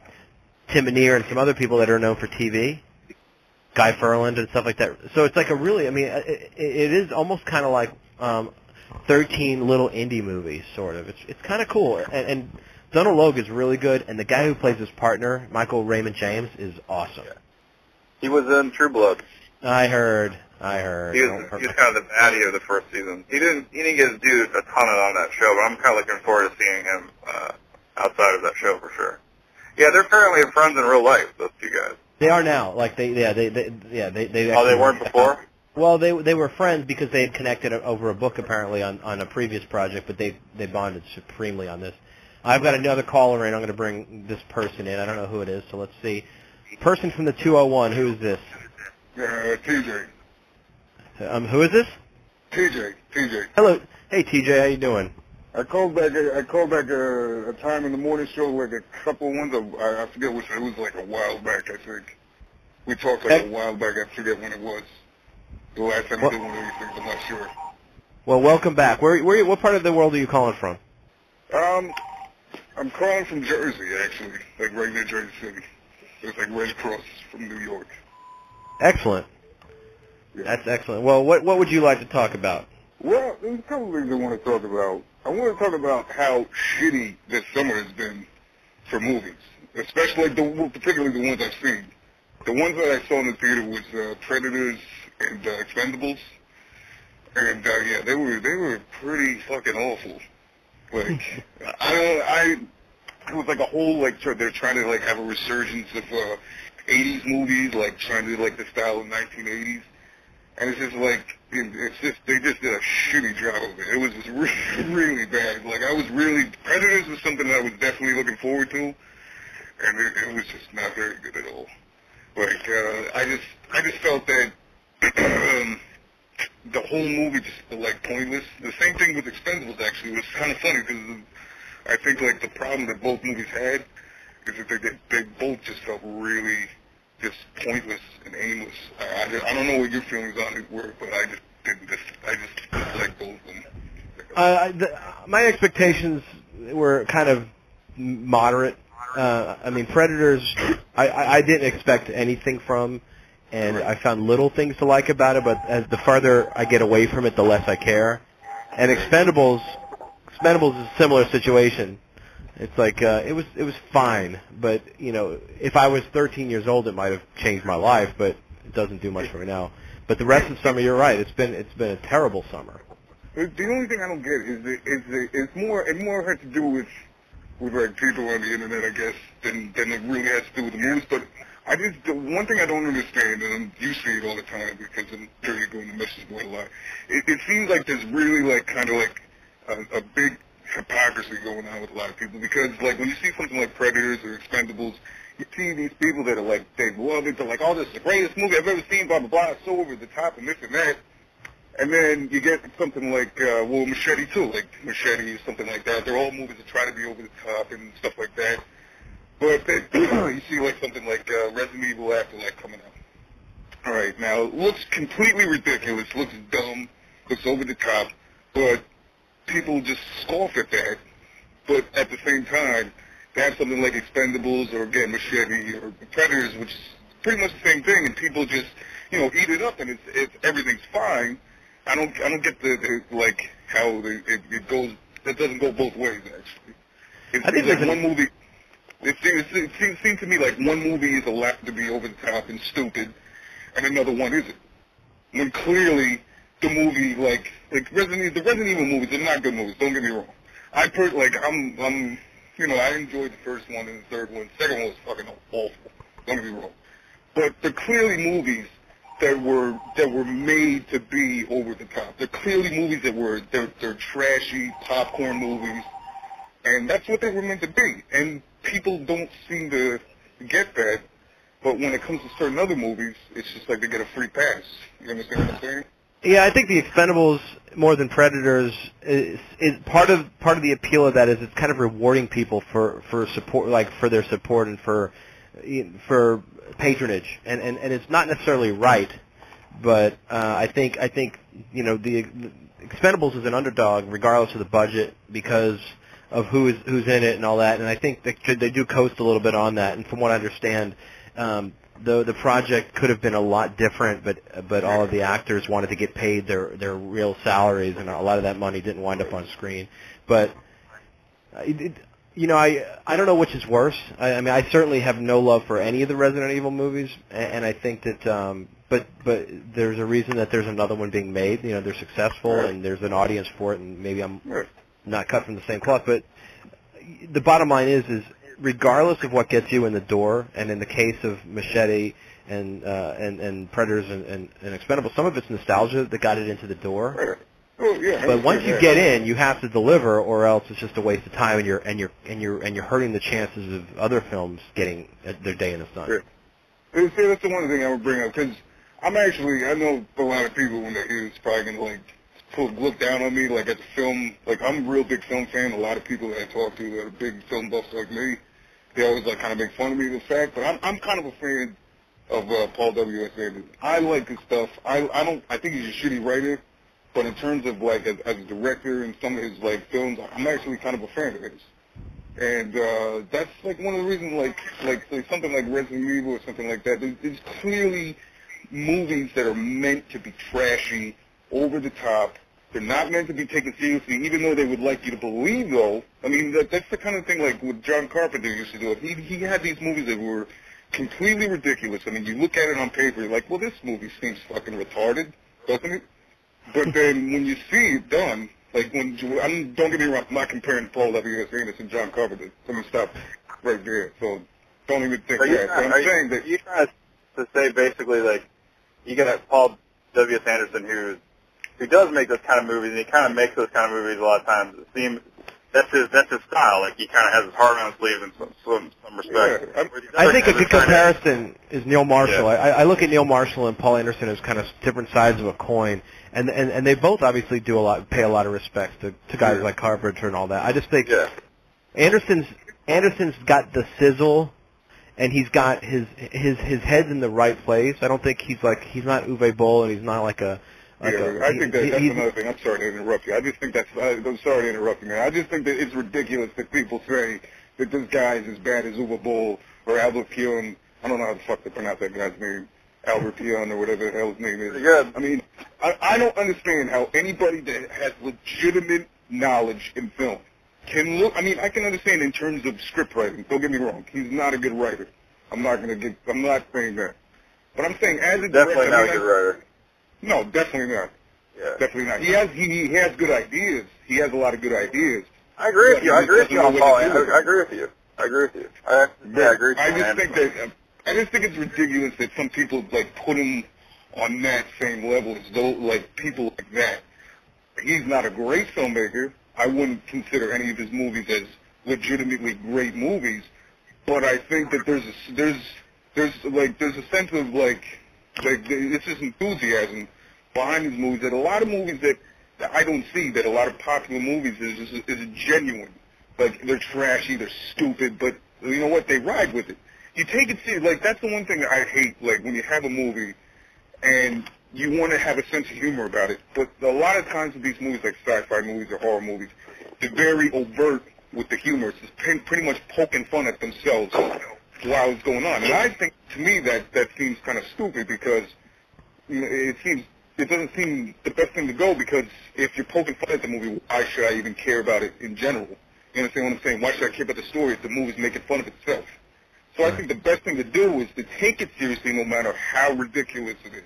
Tim Minear and some other people that are known for TV, Guy Ferland and stuff like that. So it's like a really, I mean, it, it is almost kind of like um, 13 little indie movies, sort of. It's it's kind of cool, and, and Donal Logue is really good, and the guy who plays his partner, Michael Raymond James, is awesome. He was in True Blood. I heard, I heard. He was, he was kind of the baddie of the first season. He didn't he didn't get to do a ton of on that show, but I'm kind of looking forward to seeing him uh, outside of that show for sure. Yeah, they're apparently friends in real life. Those two guys. They are now, like they, yeah, they, they yeah, they, they. Oh, they weren't before. Well, they they were friends because they had connected over a book apparently on on a previous project, but they they bonded supremely on this. I've got another caller in. I'm going to bring this person in. I don't know who it is, so let's see. person from the 201. Who is this? Uh, TJ. Um, who is this? TJ. TJ. Hello. Hey, TJ. How you doing? I called back. I called back a, a time in the morning show, like a couple ones. Of, I, I forget which. It was like a while back. I think we talked like Hey. a while back. I forget when it was. The last time What- we did one of these things. I'm not sure. Well, welcome back. Where, where, what part of the world are you calling from? Um, I'm calling from Jersey, actually, like right near Jersey City. It's like right across from New York. Excellent. That's excellent. Well, what, what would you like to talk about? Well, there's a couple things I want to talk about. I want to talk about how shitty this summer has been for movies, especially the particularly the ones I've seen. The ones that I saw in the theater was uh, Predators and uh, Expendables, and uh, yeah, they were they were pretty fucking awful. Like I don't I it was like a whole like they're trying to like have a resurgence of uh, 80s movies, like trying to like the style of 1980s. And it's just like, it's just, they just did a shitty job of it. It was really, bad. Like, I was really, Predators was something that I was definitely looking forward to, and it, it was just not very good at all. Like, uh, I just, I just felt that, um, the whole movie just felt like pointless. The same thing with Expendables, actually. It was kind of funny, because I think, like, the problem that both movies had is that they, they both just felt really just pointless and aimless. I, I, just, I don't know what your feelings on it were, but I just didn't. Just, I just like both of them. Uh, the, my expectations were kind of moderate. Uh, I mean, Predators, I, I, I didn't expect anything from, and I found little things to like about it. But as the farther I get away from it, the less I care. And Expendables, Expendables is a similar situation. It's like uh, it was it was fine, but you know, if I was 13 years old, it might have changed my life. But it doesn't do much for me now. But the rest of the summer, you're right. It's been it's been a terrible summer. The the only thing I don't get is that is that it's more it more has to do with with like people on the internet, I guess, than than it really has to do with the movies. But I just the one thing I don't understand, and you see it all the time because I'm you're going to message board a lot. It, it seems like there's really like kind of like a, a big hypocrisy going on with a lot of people because like when you see something like Predators or Expendables, you see these people that are like they love it. They're like, "Oh, this is the greatest movie I've ever seen." Blah blah blah. It's so over the top and this and that. And then you get something like, uh, well, Machete too, like Machete or something like that. They're all movies that try to be over the top and stuff like that. But then you see like something like uh, Resident Evil Afterlife coming out. All right, now it looks completely ridiculous, looks dumb, looks over the top, but people just scoff at that. But at the same time, to have something like Expendables or again Machete or Predators, which is pretty much the same thing, and people just you know eat it up and it's, it's everything's fine. I don't I don't get the, the like how the, it, it goes. That doesn't go both ways actually. It I think seems like one movie. It seems, it seems, seems to me like one movie is allowed to be over the top and stupid, and another one isn't. When clearly the movie, like like Resident the Resident Evil movies, they're not good movies. Don't get me wrong. I per like I'm I'm you know I enjoyed the first one and the third one. The second one was fucking awful. Don't get me wrong. But they're clearly movies that were that were made to be over the top. They're clearly movies that were they're they're trashy popcorn movies, and that's what they were meant to be. And people don't seem to get that. But when it comes to certain other movies, it's just like they get a free pass. You understand what I'm saying? Yeah, I think the Expendables more than Predators is, is part of part of the appeal of that is it's kind of rewarding people for for support, like for their support and for for patronage, and and and it's not necessarily right, but uh, I think I think you know the, the Expendables is an underdog regardless of the budget because of who is who's in it and all that, and I think they they do coast a little bit on that, and from what I understand. Um, the the project could have been a lot different, but but all of the actors wanted to get paid their their real salaries, and a lot of that money didn't wind up on screen. But it, it, you know, I I don't know which is worse. I, I mean, I certainly have no love for any of the Resident Evil movies, and, and I think that. um but but there's a reason that there's another one being made. You know, they're successful, and there's an audience for it, and maybe I'm not cut from the same cloth. But the bottom line is is regardless of what gets you in the door, and in the case of Machete and uh, and and Predators and, and, and Expendables, some of it's nostalgia that got it into the door. Oh yeah. But once you get in, you have to deliver, or else it's just a waste of time, and you're and you're and you're and you're hurting the chances of other films getting uh, their day in the sun. Yeah. See, that's the one thing I would bring up because I'm actually I know a lot of people when they hear this probably gonna like look down on me like at the film. Like I'm a real big film fan. A lot of people that I talk to that are big film buffs like me, they always like kind of make fun of me the fact. But I'm I'm kind of a fan of uh, Paul W. S. Anderson. I like his stuff. I I don't. I think he's a shitty writer. But in terms of like as, as a director and some of his like films, I'm actually kind of a fan of his. And uh, that's like one of the reasons, like like, like something like Resident Evil or something like that. There's, there's clearly movies that are meant to be trashy, over the top. They're not meant to be taken seriously, even though they would like you to believe. Though, I mean, that, that's the kind of thing like what John Carpenter used to do. He he had these movies that were completely ridiculous. I mean, you look at it on paper, you're like, well, this movie seems fucking retarded, doesn't it? But then when you see it done, like when I'm, don't get me wrong, I'm not comparing Paul W. S. Anderson and John Carpenter. Let me stop right there. So don't even think Are that. But trying, I'm are, you, that you trying to say basically like you got Paul W. S. Anderson who who does make those kind of movies and he kind of makes those kind of movies a lot of times. It seems that's his that's his style. Like he kind of has his heart on his sleeve in some some, some respect. Yeah, I'm- Whereas these I think a good trying to- comparison is Neil Marshall. Yeah. I, I look at Neil Marshall and Paul Anderson as kind of different sides of a coin, and and and they both obviously do a lot, pay a lot of respect to, to guys Yeah. like Carpenter and all that. I just think Yeah. Anderson's Anderson's got the sizzle, and he's got his his his head's in the right place. I don't think he's like he's not Uwe Boll, and he's not like a. Like yeah, a, I think that he- that's he's- another thing. I'm sorry to interrupt you. I just think that's. I, I'm sorry to interrupt you, man. I just think that it's ridiculous that people say that this guy is as bad as Uwe Boll or Albert Pyun. I don't know how the fuck to pronounce that guy's name. Albert Pyun or whatever the hell his name is. Pretty good. I mean, I, I don't understand how anybody that has legitimate knowledge in film can look. I mean, I can understand in terms of script writing. Don't get me wrong. He's not a good writer. I'm not gonna get. I'm not saying that. But I'm saying as a Definitely director, not I a mean, good writer. No, definitely not. Yeah. Definitely not. He has he, he has good ideas. He has a lot of good ideas. I agree with you. I agree with you on Paul. I, to do with I agree with you. I agree with you. I, yeah, I agree with you. I on just think that um, I just think it's ridiculous that some people like put him on that same level as though like people like that. He's not a great filmmaker. I wouldn't consider any of his movies as legitimately great movies, but I think that there's a, there's there's like there's a sense of like like this is enthusiasm behind these movies that a lot of movies that, that I don't see that a lot of popular movies is is, is genuine. Like they're trashy, they're stupid, but you know what? They ride with it. You take it serious. Like that's the one thing I hate. Like when you have a movie and you want to have a sense of humor about it, but a lot of times with these movies, like sci-fi movies or horror movies, they're very overt with the humor. It's just pretty much poking fun at themselves while it's going on. And I think to me that that seems kind of stupid because you know, it seems it doesn't seem the best thing to go because if you're poking fun at the movie, why should I even care about it in general? You understand what I'm saying? Why should I care about the story if the movie's making fun of itself? So I think the best thing to do is to take it seriously no matter how ridiculous it is.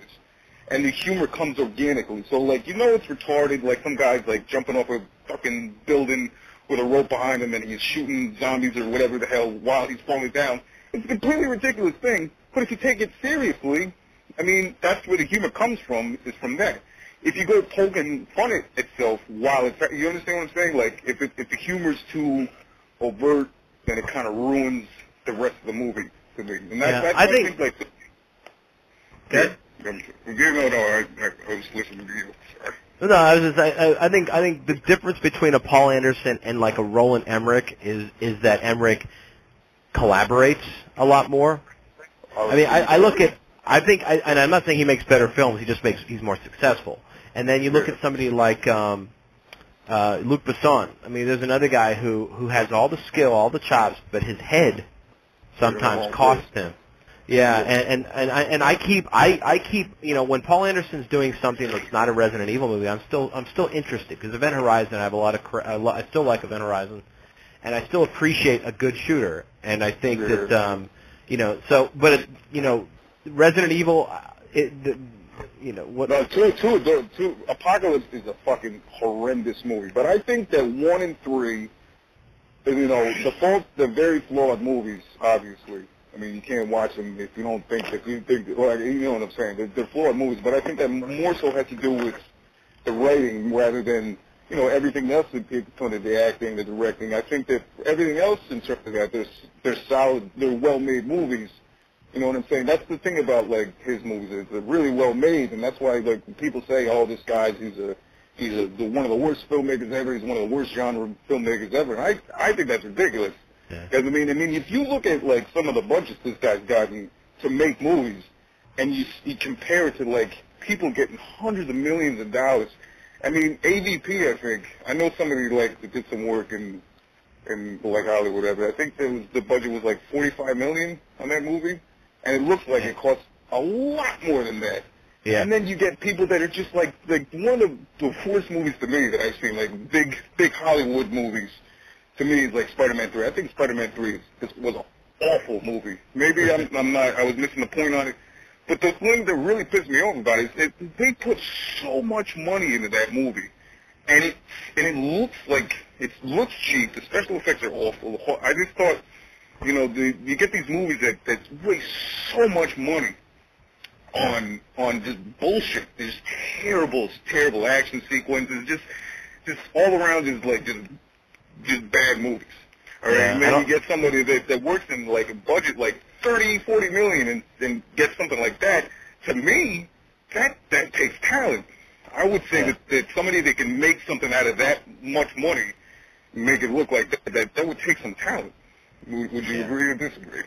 And the humor comes organically. So like, you know it's retarded, like some guy's like jumping off a fucking building with a rope behind him and he's shooting zombies or whatever the hell while he's falling down. It's a completely ridiculous thing, but if you take it seriously, I mean, that's where the humor comes from, is from that. If you go poking fun at itself while it's, you understand what I'm saying? Like, if, it, if the humor's too overt, then it kind of ruins the rest of the movie to me. And that's, Yeah, that's I think- like, Good. yeah, no, no, I, I, I was listening to you. Sorry. No, I was just, I, I- I think I think the difference between a Paul Anderson and like a Roland Emmerich is is that Emmerich collaborates a lot more. I mean, I, I look at, I think, I, and I'm not saying he makes better films. He just makes he's more successful. And then you look at somebody like um, uh, Luc Besson. I mean, there's another guy who who has all the skill, all the chops, but his head sometimes costs him. Yeah, and and and I, and I keep I I keep you know when Paul Anderson's doing something that's not a Resident Evil movie, I'm still I'm still interested because Event Horizon I have a lot of cra- I, lo- I still like Event Horizon, and I still appreciate a good shooter, and I think that um you know so but it, you know Resident Evil uh, it the, you know what No, two, two, two, two, Apocalypse is a fucking horrendous movie. But I think that one and three, you know, the fault, they're very flawed movies, obviously. I mean, you can't watch them if you don't think that you think, well, you know what I'm saying. They're, they're flawed movies, but I think that more so has to do with the writing rather than, you know, everything else in terms of the acting, the directing. I think that everything else in terms of that, they're, they're solid, they're well-made movies. You know what I'm saying? That's the thing about like his movies is they're really well made, and that's why like when people say, "Oh, this guy's he's a he's a, the, one of the worst filmmakers ever. He's one of the worst genre filmmakers ever." And I I think that's ridiculous. Yeah. Because I mean, I mean, if you look at like some of the budgets this guy's gotten to make movies, and you, you compare it to like people getting hundreds of millions of dollars. I mean, AVP, I think I know somebody like that did some work in in like Hollywood, whatever. I think there was the budget was like forty five million on that movie, and it looks like it cost a lot more than that. Yeah. And then you get people that are just like like one of the worst movies to me that I've seen, like big big Hollywood movies. To me, is like Spider-Man Three. I think Spider-Man Three is, is, was an awful movie. Maybe I'm, I'm not. I was missing the point on it. But the thing that really pissed me off about it is that they put so much money into that movie, and it and it looks like it looks cheap. The special effects are awful. I just thought, you know, the, you get these movies that that waste so much money on on just bullshit. There's terrible, terrible action sequences. Just just all around is like just just bad movies. All right, Yeah, and then you get somebody that that works in like a budget like thirty, forty million, and and get something like that. To me, that that takes talent. I would say Yeah. that, that somebody that can make something out of that much money, make it look like that, that, that would take some talent. Would, would you Yeah. agree or disagree?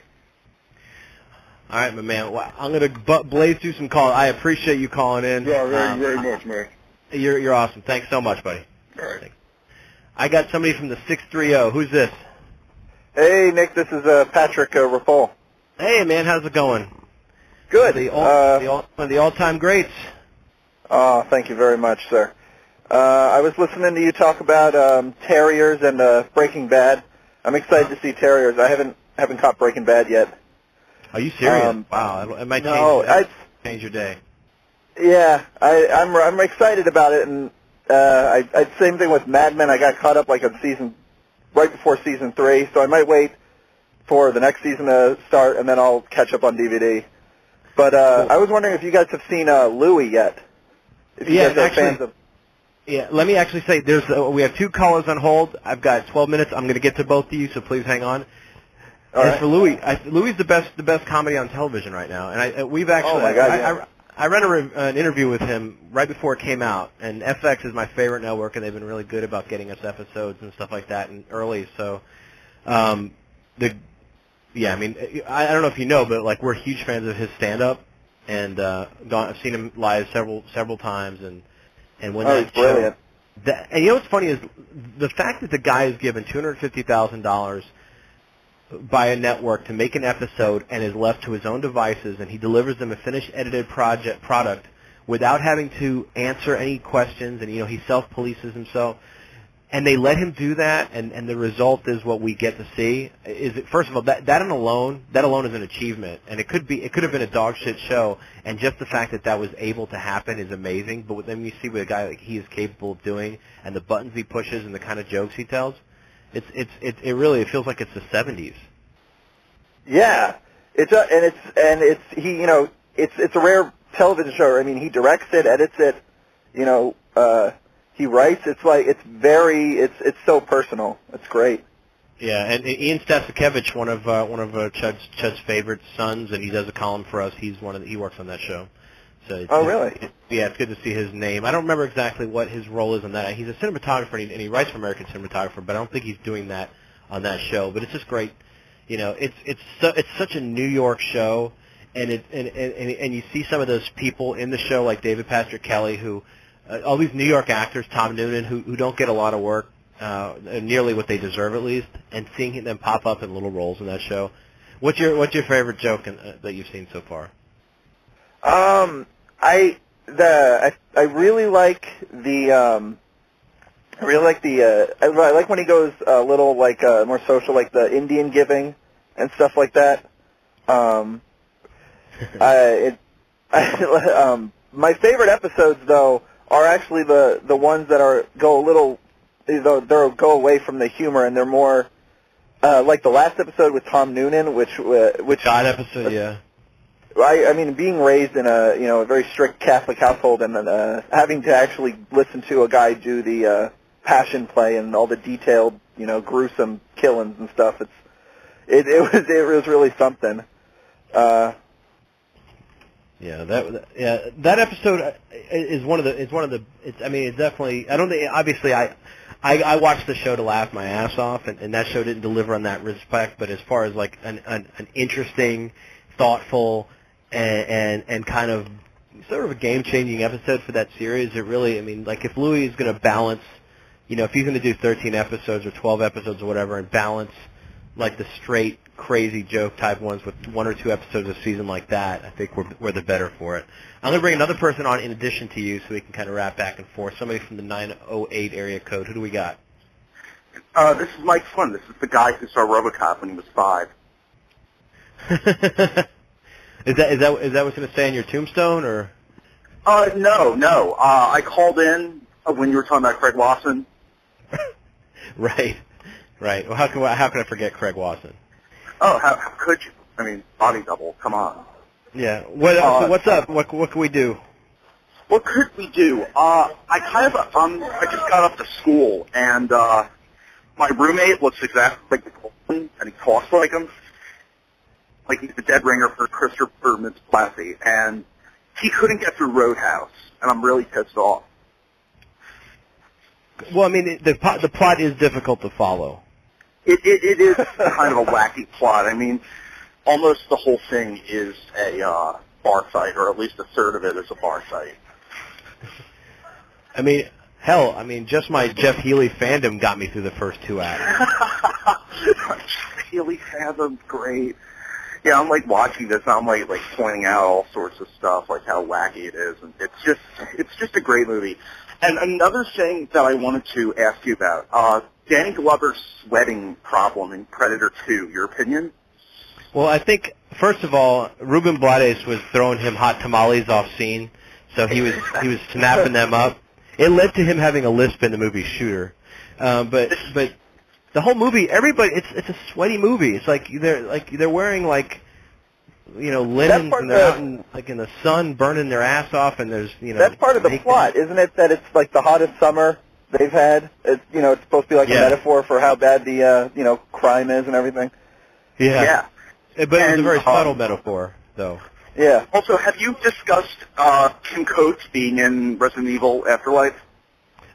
All right, my man. Well, I'm gonna bu- blaze through some calls. I appreciate you calling in. Yeah, very, Um, very much, man. You're you're awesome. Thanks so much, buddy. All right. I got somebody from the six three zero. Who's this? Hey, Nick, this is uh, Patrick uh, Rapol. Hey, man. How's it going? Good. The all uh, the all one of the all time greats. oh, thank you very much, sir. Uh, I was listening to you talk about um, Terriers and uh, Breaking Bad. I'm excited to see Terriers. I haven't haven't caught Breaking Bad yet. Are you serious? Um, wow, it, it might change. No, I, change your day. yeah, I, I'm I'm excited about it, and uh, I, I same thing with Mad Men. I got caught up like on season right before season three, so I might wait for the next season to start, and then I'll catch up on DVD. But uh, I was wondering if you guys have seen uh, Louie yet. If you Yeah, guys are actually- fans of Yeah, let me actually say there's uh, we have two callers on hold. I've got 12 minutes. I'm going to get to both of you, so please hang on. All As right. for Louie, I, Louie is the best the best comedy on television right now, and I uh, we've actually Oh, my God, I, yeah. I, I ran a, re- an interview with him right before it came out, and FX is my favorite network, and they've been really good about getting us episodes and stuff like that and early. So, um, the yeah, I mean, I, I don't know if you know, but like we're huge fans of his stand up, and uh, gone, I've seen him live several several times, and and when Oh, that show, that, and you know what's funny is the fact that the guy is given two hundred fifty thousand dollars by a network to make an episode and is left to his own devices, and he delivers them a finished edited project product without having to answer any questions, and you know he self polices himself. And they let him do that, and, and the result is what we get to see. Is it, first of all that that alone that alone is an achievement, and it could be it could have been a dog shit show, and just the fact that that was able to happen is amazing. But then you see what a guy like he is capable of doing, and the buttons he pushes, and the kind of jokes he tells, it's it's it, it really it feels like it's the '70s. Yeah, it's a, and it's and it's he you know it's it's a rare television show. I mean, he directs it, edits it, you know, uh, he writes. It's like it's very it's it's so personal. It's great. Yeah, and and Ian Stasakevich, one of uh, one of uh, Chud's Chud's favorite sons, and he does a column for us. He's one of the, he works on that show. So it's, Oh, really? it- yeah, it's good to see his name. I don't remember exactly what his role is on that. He's a cinematographer and he, and he writes for American Cinematographer, but I don't think he's doing that on that show. But it's just great. You know, it's it's so, it's such a New York show, and it and, and and and you see some of those people in the show like David Patrick Kelly, who uh, all these New York actors, Tom Noonan, who who don't get a lot of work, uh, nearly what they deserve at least, and seeing them pop up in little roles in that show. What's your what's your favorite joke in, uh, that you've seen so far? Um, I the I I really like the um. I really like the uh, I, I like when he goes a little like uh, more social, like the Indian giving and stuff like that. Um, I, it, I, um, my favorite episodes though are actually the the ones that are go a little they'll, they'll go away from the humor and they're more uh, like the last episode with Tom Noonan, which uh, which God episode, yeah. I, I mean, being raised in a you know a very strict Catholic household and uh, having to actually listen to a guy do the uh, passion play and all the detailed you know gruesome killings and stuff, it's it, it was it was really something. Uh, Yeah, that yeah that episode uh, is one of the is one of the. It's I mean it's definitely I don't think obviously I. I, I watched the show to laugh my ass off, and, and that show didn't deliver on that respect. But as far as like an an, an interesting, thoughtful, and, and and kind of sort of a game changing episode for that series, it really I mean like if Louis is going to balance, you know, if he's going to do 13 episodes or 12 episodes or whatever, and balance like the straight crazy joke type ones with one or two episodes a season like that, I think we're we're the better for it. I'm going to bring another person on in addition to you, so we can kind of wrap back and forth. Somebody from the 908 area code. Who do we got? Uh, this is Mike Flynn. This is the guy who saw RoboCop when he was five. is that is that is that what's going to stay on your tombstone or? Uh, no, no. Uh, I called in when you were talking about Craig Wasson. right, right. Well, how can how can I forget Craig Wasson? Oh, how, how could you? I mean, body double. Come on. Yeah. What Uh, so what's up? What what can we do? What could we do? Uh, I kind of, um, I just got up to school, and uh, my roommate looks exactly like the Cotton, and he talks like him, like he's the dead ringer for Christopher Mintz-Plasse, and he couldn't get through Roadhouse, and I'm really pissed off. Well, I mean, the the plot is difficult to follow. It, it, it is kind of a wacky plot. I mean, almost the whole thing is a uh, bar fight, or at least a third of it is a bar fight. I mean, hell, I mean, just my Jeff Healey fandom got me through the first two acts. Healey Fathom's great. Yeah, I'm like watching this. And I'm like like pointing out all sorts of stuff, like how wacky it is, and it's just it's just a great movie. And another thing that I wanted to ask you about, uh, Danny Glover's sweating problem in Predator 2. Your opinion? Well, I think first of all, Ruben Blades was throwing him hot tamales off scene, so he was he was snapping them up. It led to him having a lisp in the movie Shooter, um, but but the whole movie, everybody, it's it's a sweaty movie. It's like they're like they're wearing like you know linens and they're of- out in like in the sun burning their ass off, and there's you know that's part of the naked- plot, isn't it? That it's like the hottest summer they've had. It's you know it's supposed to be like Yeah. a metaphor for how bad the uh, you know crime is and everything. Yeah, Yeah. but it was a And, very um, subtle metaphor, though. Yeah. Also, have you discussed uh, Kim Coates being in Resident Evil Afterlife?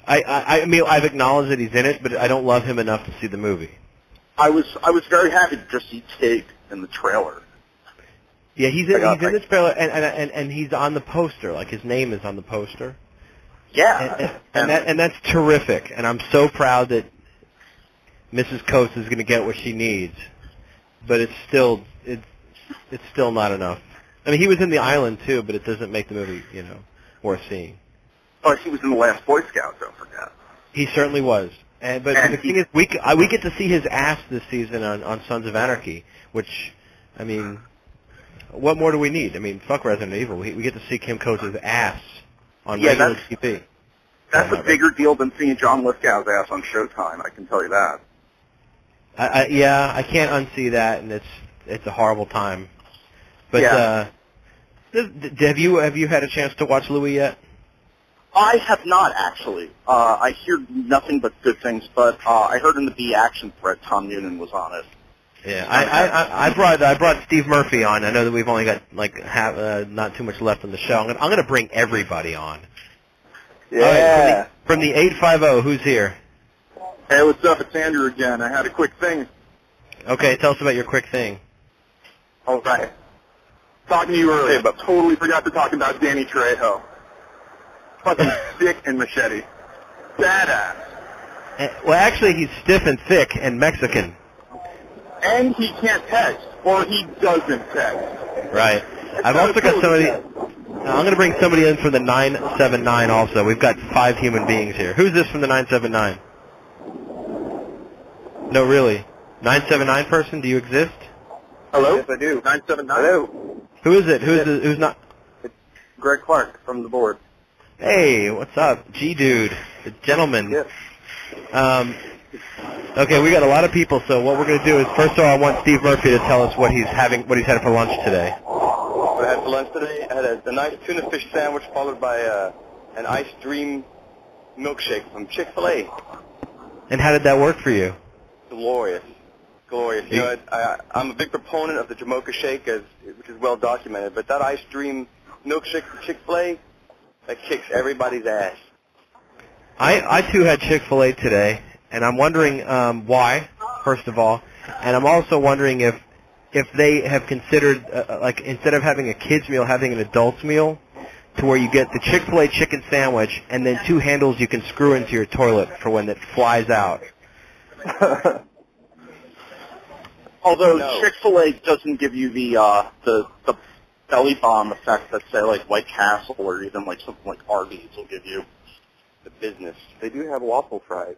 I, I I mean I've acknowledged that he's in it, but I don't love him enough to see the movie. I was I was very happy to just see Tig in the trailer. Yeah, he's in, he's in this trailer, and, and and and he's on the poster. Like his name is on the poster, Yeah, and, and, and that and that's terrific. And I'm so proud that Mrs. Coates is going to get what she needs, but it's still it's it's still not enough. I mean, he was in the island too, but it doesn't make the movie you know worth seeing. oh, he was in the last Boy Scout. Don't forget. He certainly was. And but And the he- thing is, we I, we get to see his ass this season on on Sons of Anarchy, which, I mean, what more do we need? I mean, fuck Resident Evil. We, we get to see Kim Coates' ass on Yeah, regular that's- TV. That's a bigger deal than seeing John Lithgow's ass on Showtime. I can tell you that. I, I, yeah, I can't unsee that, and it's it's a horrible time. But Yeah. uh, th- th- have you have you had a chance to watch Louie yet? I have not actually. Uh, I hear nothing but good things, but uh, I heard in the B action thread Tom Noonan was on it. Yeah, I, I, I, I brought I brought Steve Murphy on. I know that we've only got like half, uh, not too much left on the show. I'm gonna, I'm gonna bring everybody on. All right, Yeah. from the, from the 850, who's here? Hey, what's up? It's Andrew again. I had a quick thing. Okay, tell us about your quick thing. All right. Talking to you earlier, but totally forgot to talk about Danny Trejo. Fucking sick and machete. Badass. Eh, Well, actually, he's stiff and thick and Mexican. And he can't text, or he doesn't text. Right. I've also got somebody. I'm going to bring somebody in from the 979 also. We've got five human beings here. Who's this from the 979? No, really. 979 person, do you exist? Hello? Yes, I do. 979. Hello. Who is it? Who's the, who's not? It's Greg Clark from the board. Hey, what's up? G dude, the gentleman. Yes. Um, okay, we got a lot of people, so what we're going to do is first of all, I want Steve Murphy to tell us what he's having, what he's had for lunch today. What I had for lunch today, I had a, a nice tuna fish sandwich followed by uh, an ice dream milkshake from Chick-fil-A. And how did that work for you? Glorious. glorious. You know, I, I, I'm a big proponent of the Jamocha shake, as which is well documented. But that Ice Dream milkshake from Chick-fil-A, that kicks everybody's ass. I I too had Chick Fil A today, and I'm wondering um, why. First of all, and I'm also wondering if if they have considered uh, like instead of having a kids meal, having an adults meal, to where you get the Chick Fil A chicken sandwich and then two handles you can screw into your toilet for when it flies out. Although No. Chick-fil-A doesn't give you the uh, the the belly bomb effect that say like White Castle or even like something like Arby's will give you. The business. They do have waffle fries.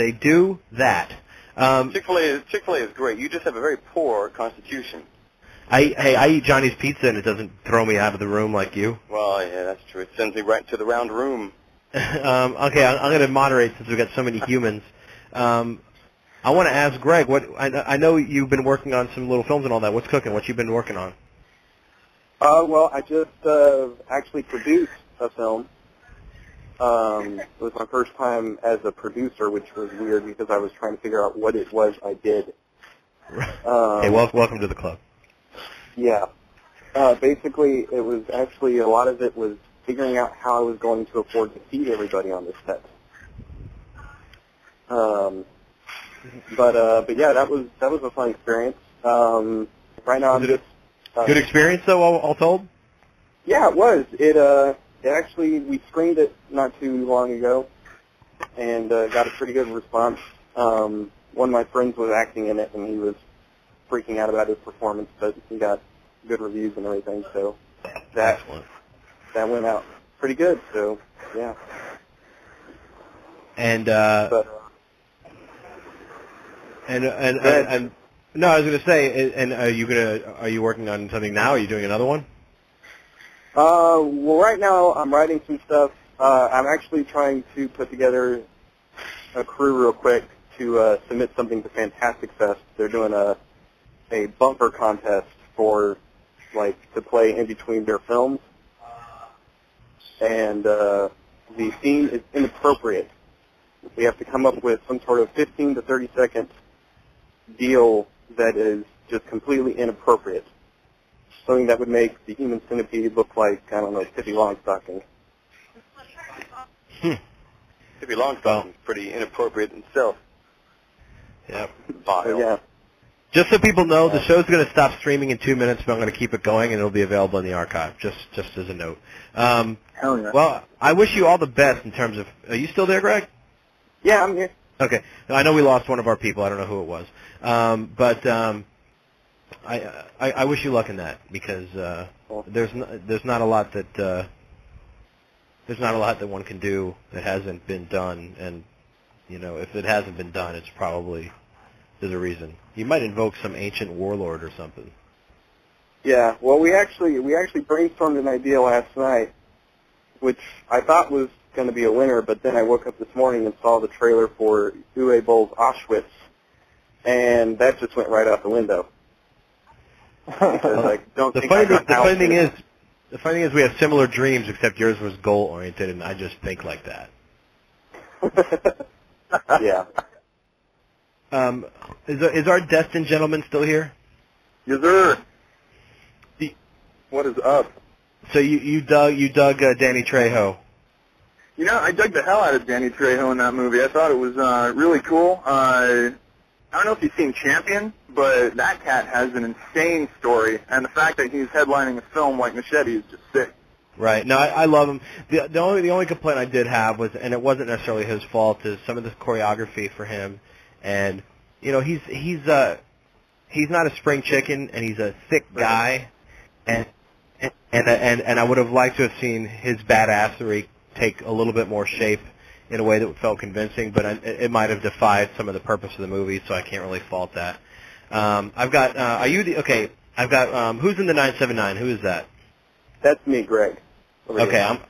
They do that. Um, Chick-fil-A is Chick-fil-A is great. You just have a very poor constitution. I hey I eat Johnny's Pizza and it doesn't throw me out of the room like you. Well, yeah, that's true. It sends me right to the round room. um, okay, I'm, I'm going to moderate since we've got so many humans. Um, I want to ask Greg. What I, I know you've been working on some little films and all that. What's cooking? What you've been working on? Uh, well, I just uh, actually produced a film. Um, it was my first time as a producer, which was weird because I was trying to figure out what it was I did. Um, hey, wel- welcome to the club. Yeah. Uh, basically, it was actually a lot of it was figuring out how I was going to afford to feed everybody on this set. Um, but uh, but yeah, that was that was a fun experience. Um, right now, I'm just uh, Good experience though, all, all told. Yeah, it was. It uh, it actually we screened it not too long ago, and uh, got a pretty good response. Um, one of my friends was acting in it, and he was freaking out about his performance, but he got good reviews and everything. So that Excellent. that went out pretty good. So yeah, And uh, but uh, and and, and, and no, I was going to say. And are you gonna are you working on something now? Are you doing another one? Uh, well, right now I'm writing some stuff. Uh, I'm actually trying to put together a crew real quick to uh, submit something to Fantastic Fest. They're doing a a bumper contest for like to play in between their films, and uh, the theme is inappropriate. We have to come up with some sort of 15 to 30 second deal that is just completely inappropriate something that would make the human centipede look like, I don't know, Pippi Longstocking. Hmm. Pippi Longstocking is pretty inappropriate in itself. Yep. Vile. Yeah. Just so people know, the show's going to stop streaming in two minutes, but I'm going to keep it going, and it'll be available in the archive. Just just as a note. Um, Hell yeah. well, I wish you all the best in terms of. Are you still there, Greg? yeah, I'm here. Okay. I know we lost one of our people. I don't know who it was. Um, but um, I, I I wish you luck in that because uh, there's n- there's not a lot that uh, there's not a lot that one can do that hasn't been done, and you know if it hasn't been done, it's probably there's a reason. You might invoke some ancient warlord or something. Yeah, well, we actually we actually brainstormed an idea last night, which I thought was going to be a winner, but then I woke up this morning and saw the trailer for Uwe Boll's Auschwitz, and that just went right out the window. because I don't the think funny thing, the funny thing is, the funny thing is we have similar dreams, except yours was goal oriented, and I just think like that. yeah. Um, is is our destined gentleman still here? Yes, sir. What is up? So you you dug you dug uh, Danny Trejo. You know, I dug the hell out of Danny Trejo in that movie. I thought it was uh, really cool. Uh, I don't know if you've seen Champion, but that cat has an insane story, and the fact that he's headlining a film like Machete is just sick. Right. No, I, I love him. The the only the only complaint I did have was, and it wasn't necessarily his fault, is some of the choreography for him, and you know he's he's uh he's not a spring chicken, and he's a thick guy, and and and and, and I would have liked to have seen his badassery take a little bit more shape in a way that felt convincing, but I, it might have defied some of the purpose of the movie, so I can't really fault that. Um, I've got. Uh, are you the okay? I've got. Um, who's in the nine seven nine? Who is that? That's me, Greg. Okay. I'm, all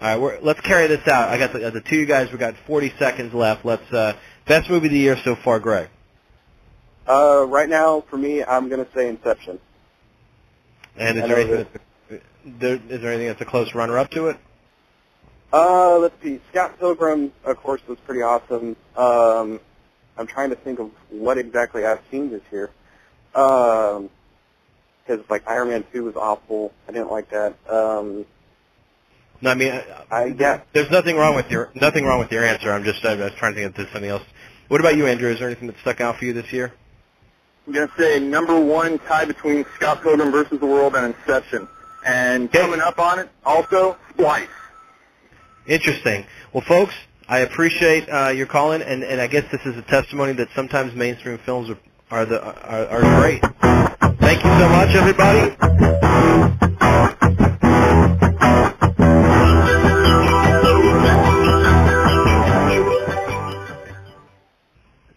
right. We're, let's carry this out. I got the, the two of you guys. We got 40 seconds left. Let's uh, best movie of the year so far, Greg. Uh, right now, for me, I'm gonna say Inception. And is there anything that's there, is there anything that's a close runner-up to it? Uh, let's see. Scott Pilgrim, of course, was pretty awesome. Um, I'm trying to think of what exactly I've seen this year. Um, because like Iron Man Two was awful. I didn't like that. Um, No, I mean, I, I yeah. there's nothing wrong with your nothing wrong with your answer. I'm just I was trying to think if there's something else. What about you, Andrew? Is there anything that stuck out for you this year? I'm gonna say number one tie between Scott Pilgrim versus the World and Inception, and Okay. coming up on it also Splice. Interesting. Well, folks, I appreciate uh, your calling, and, and I guess this is a testimony that sometimes mainstream films are are the are, are great. Thank you so much, everybody.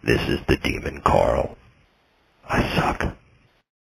This is the Demon Carl. I suck.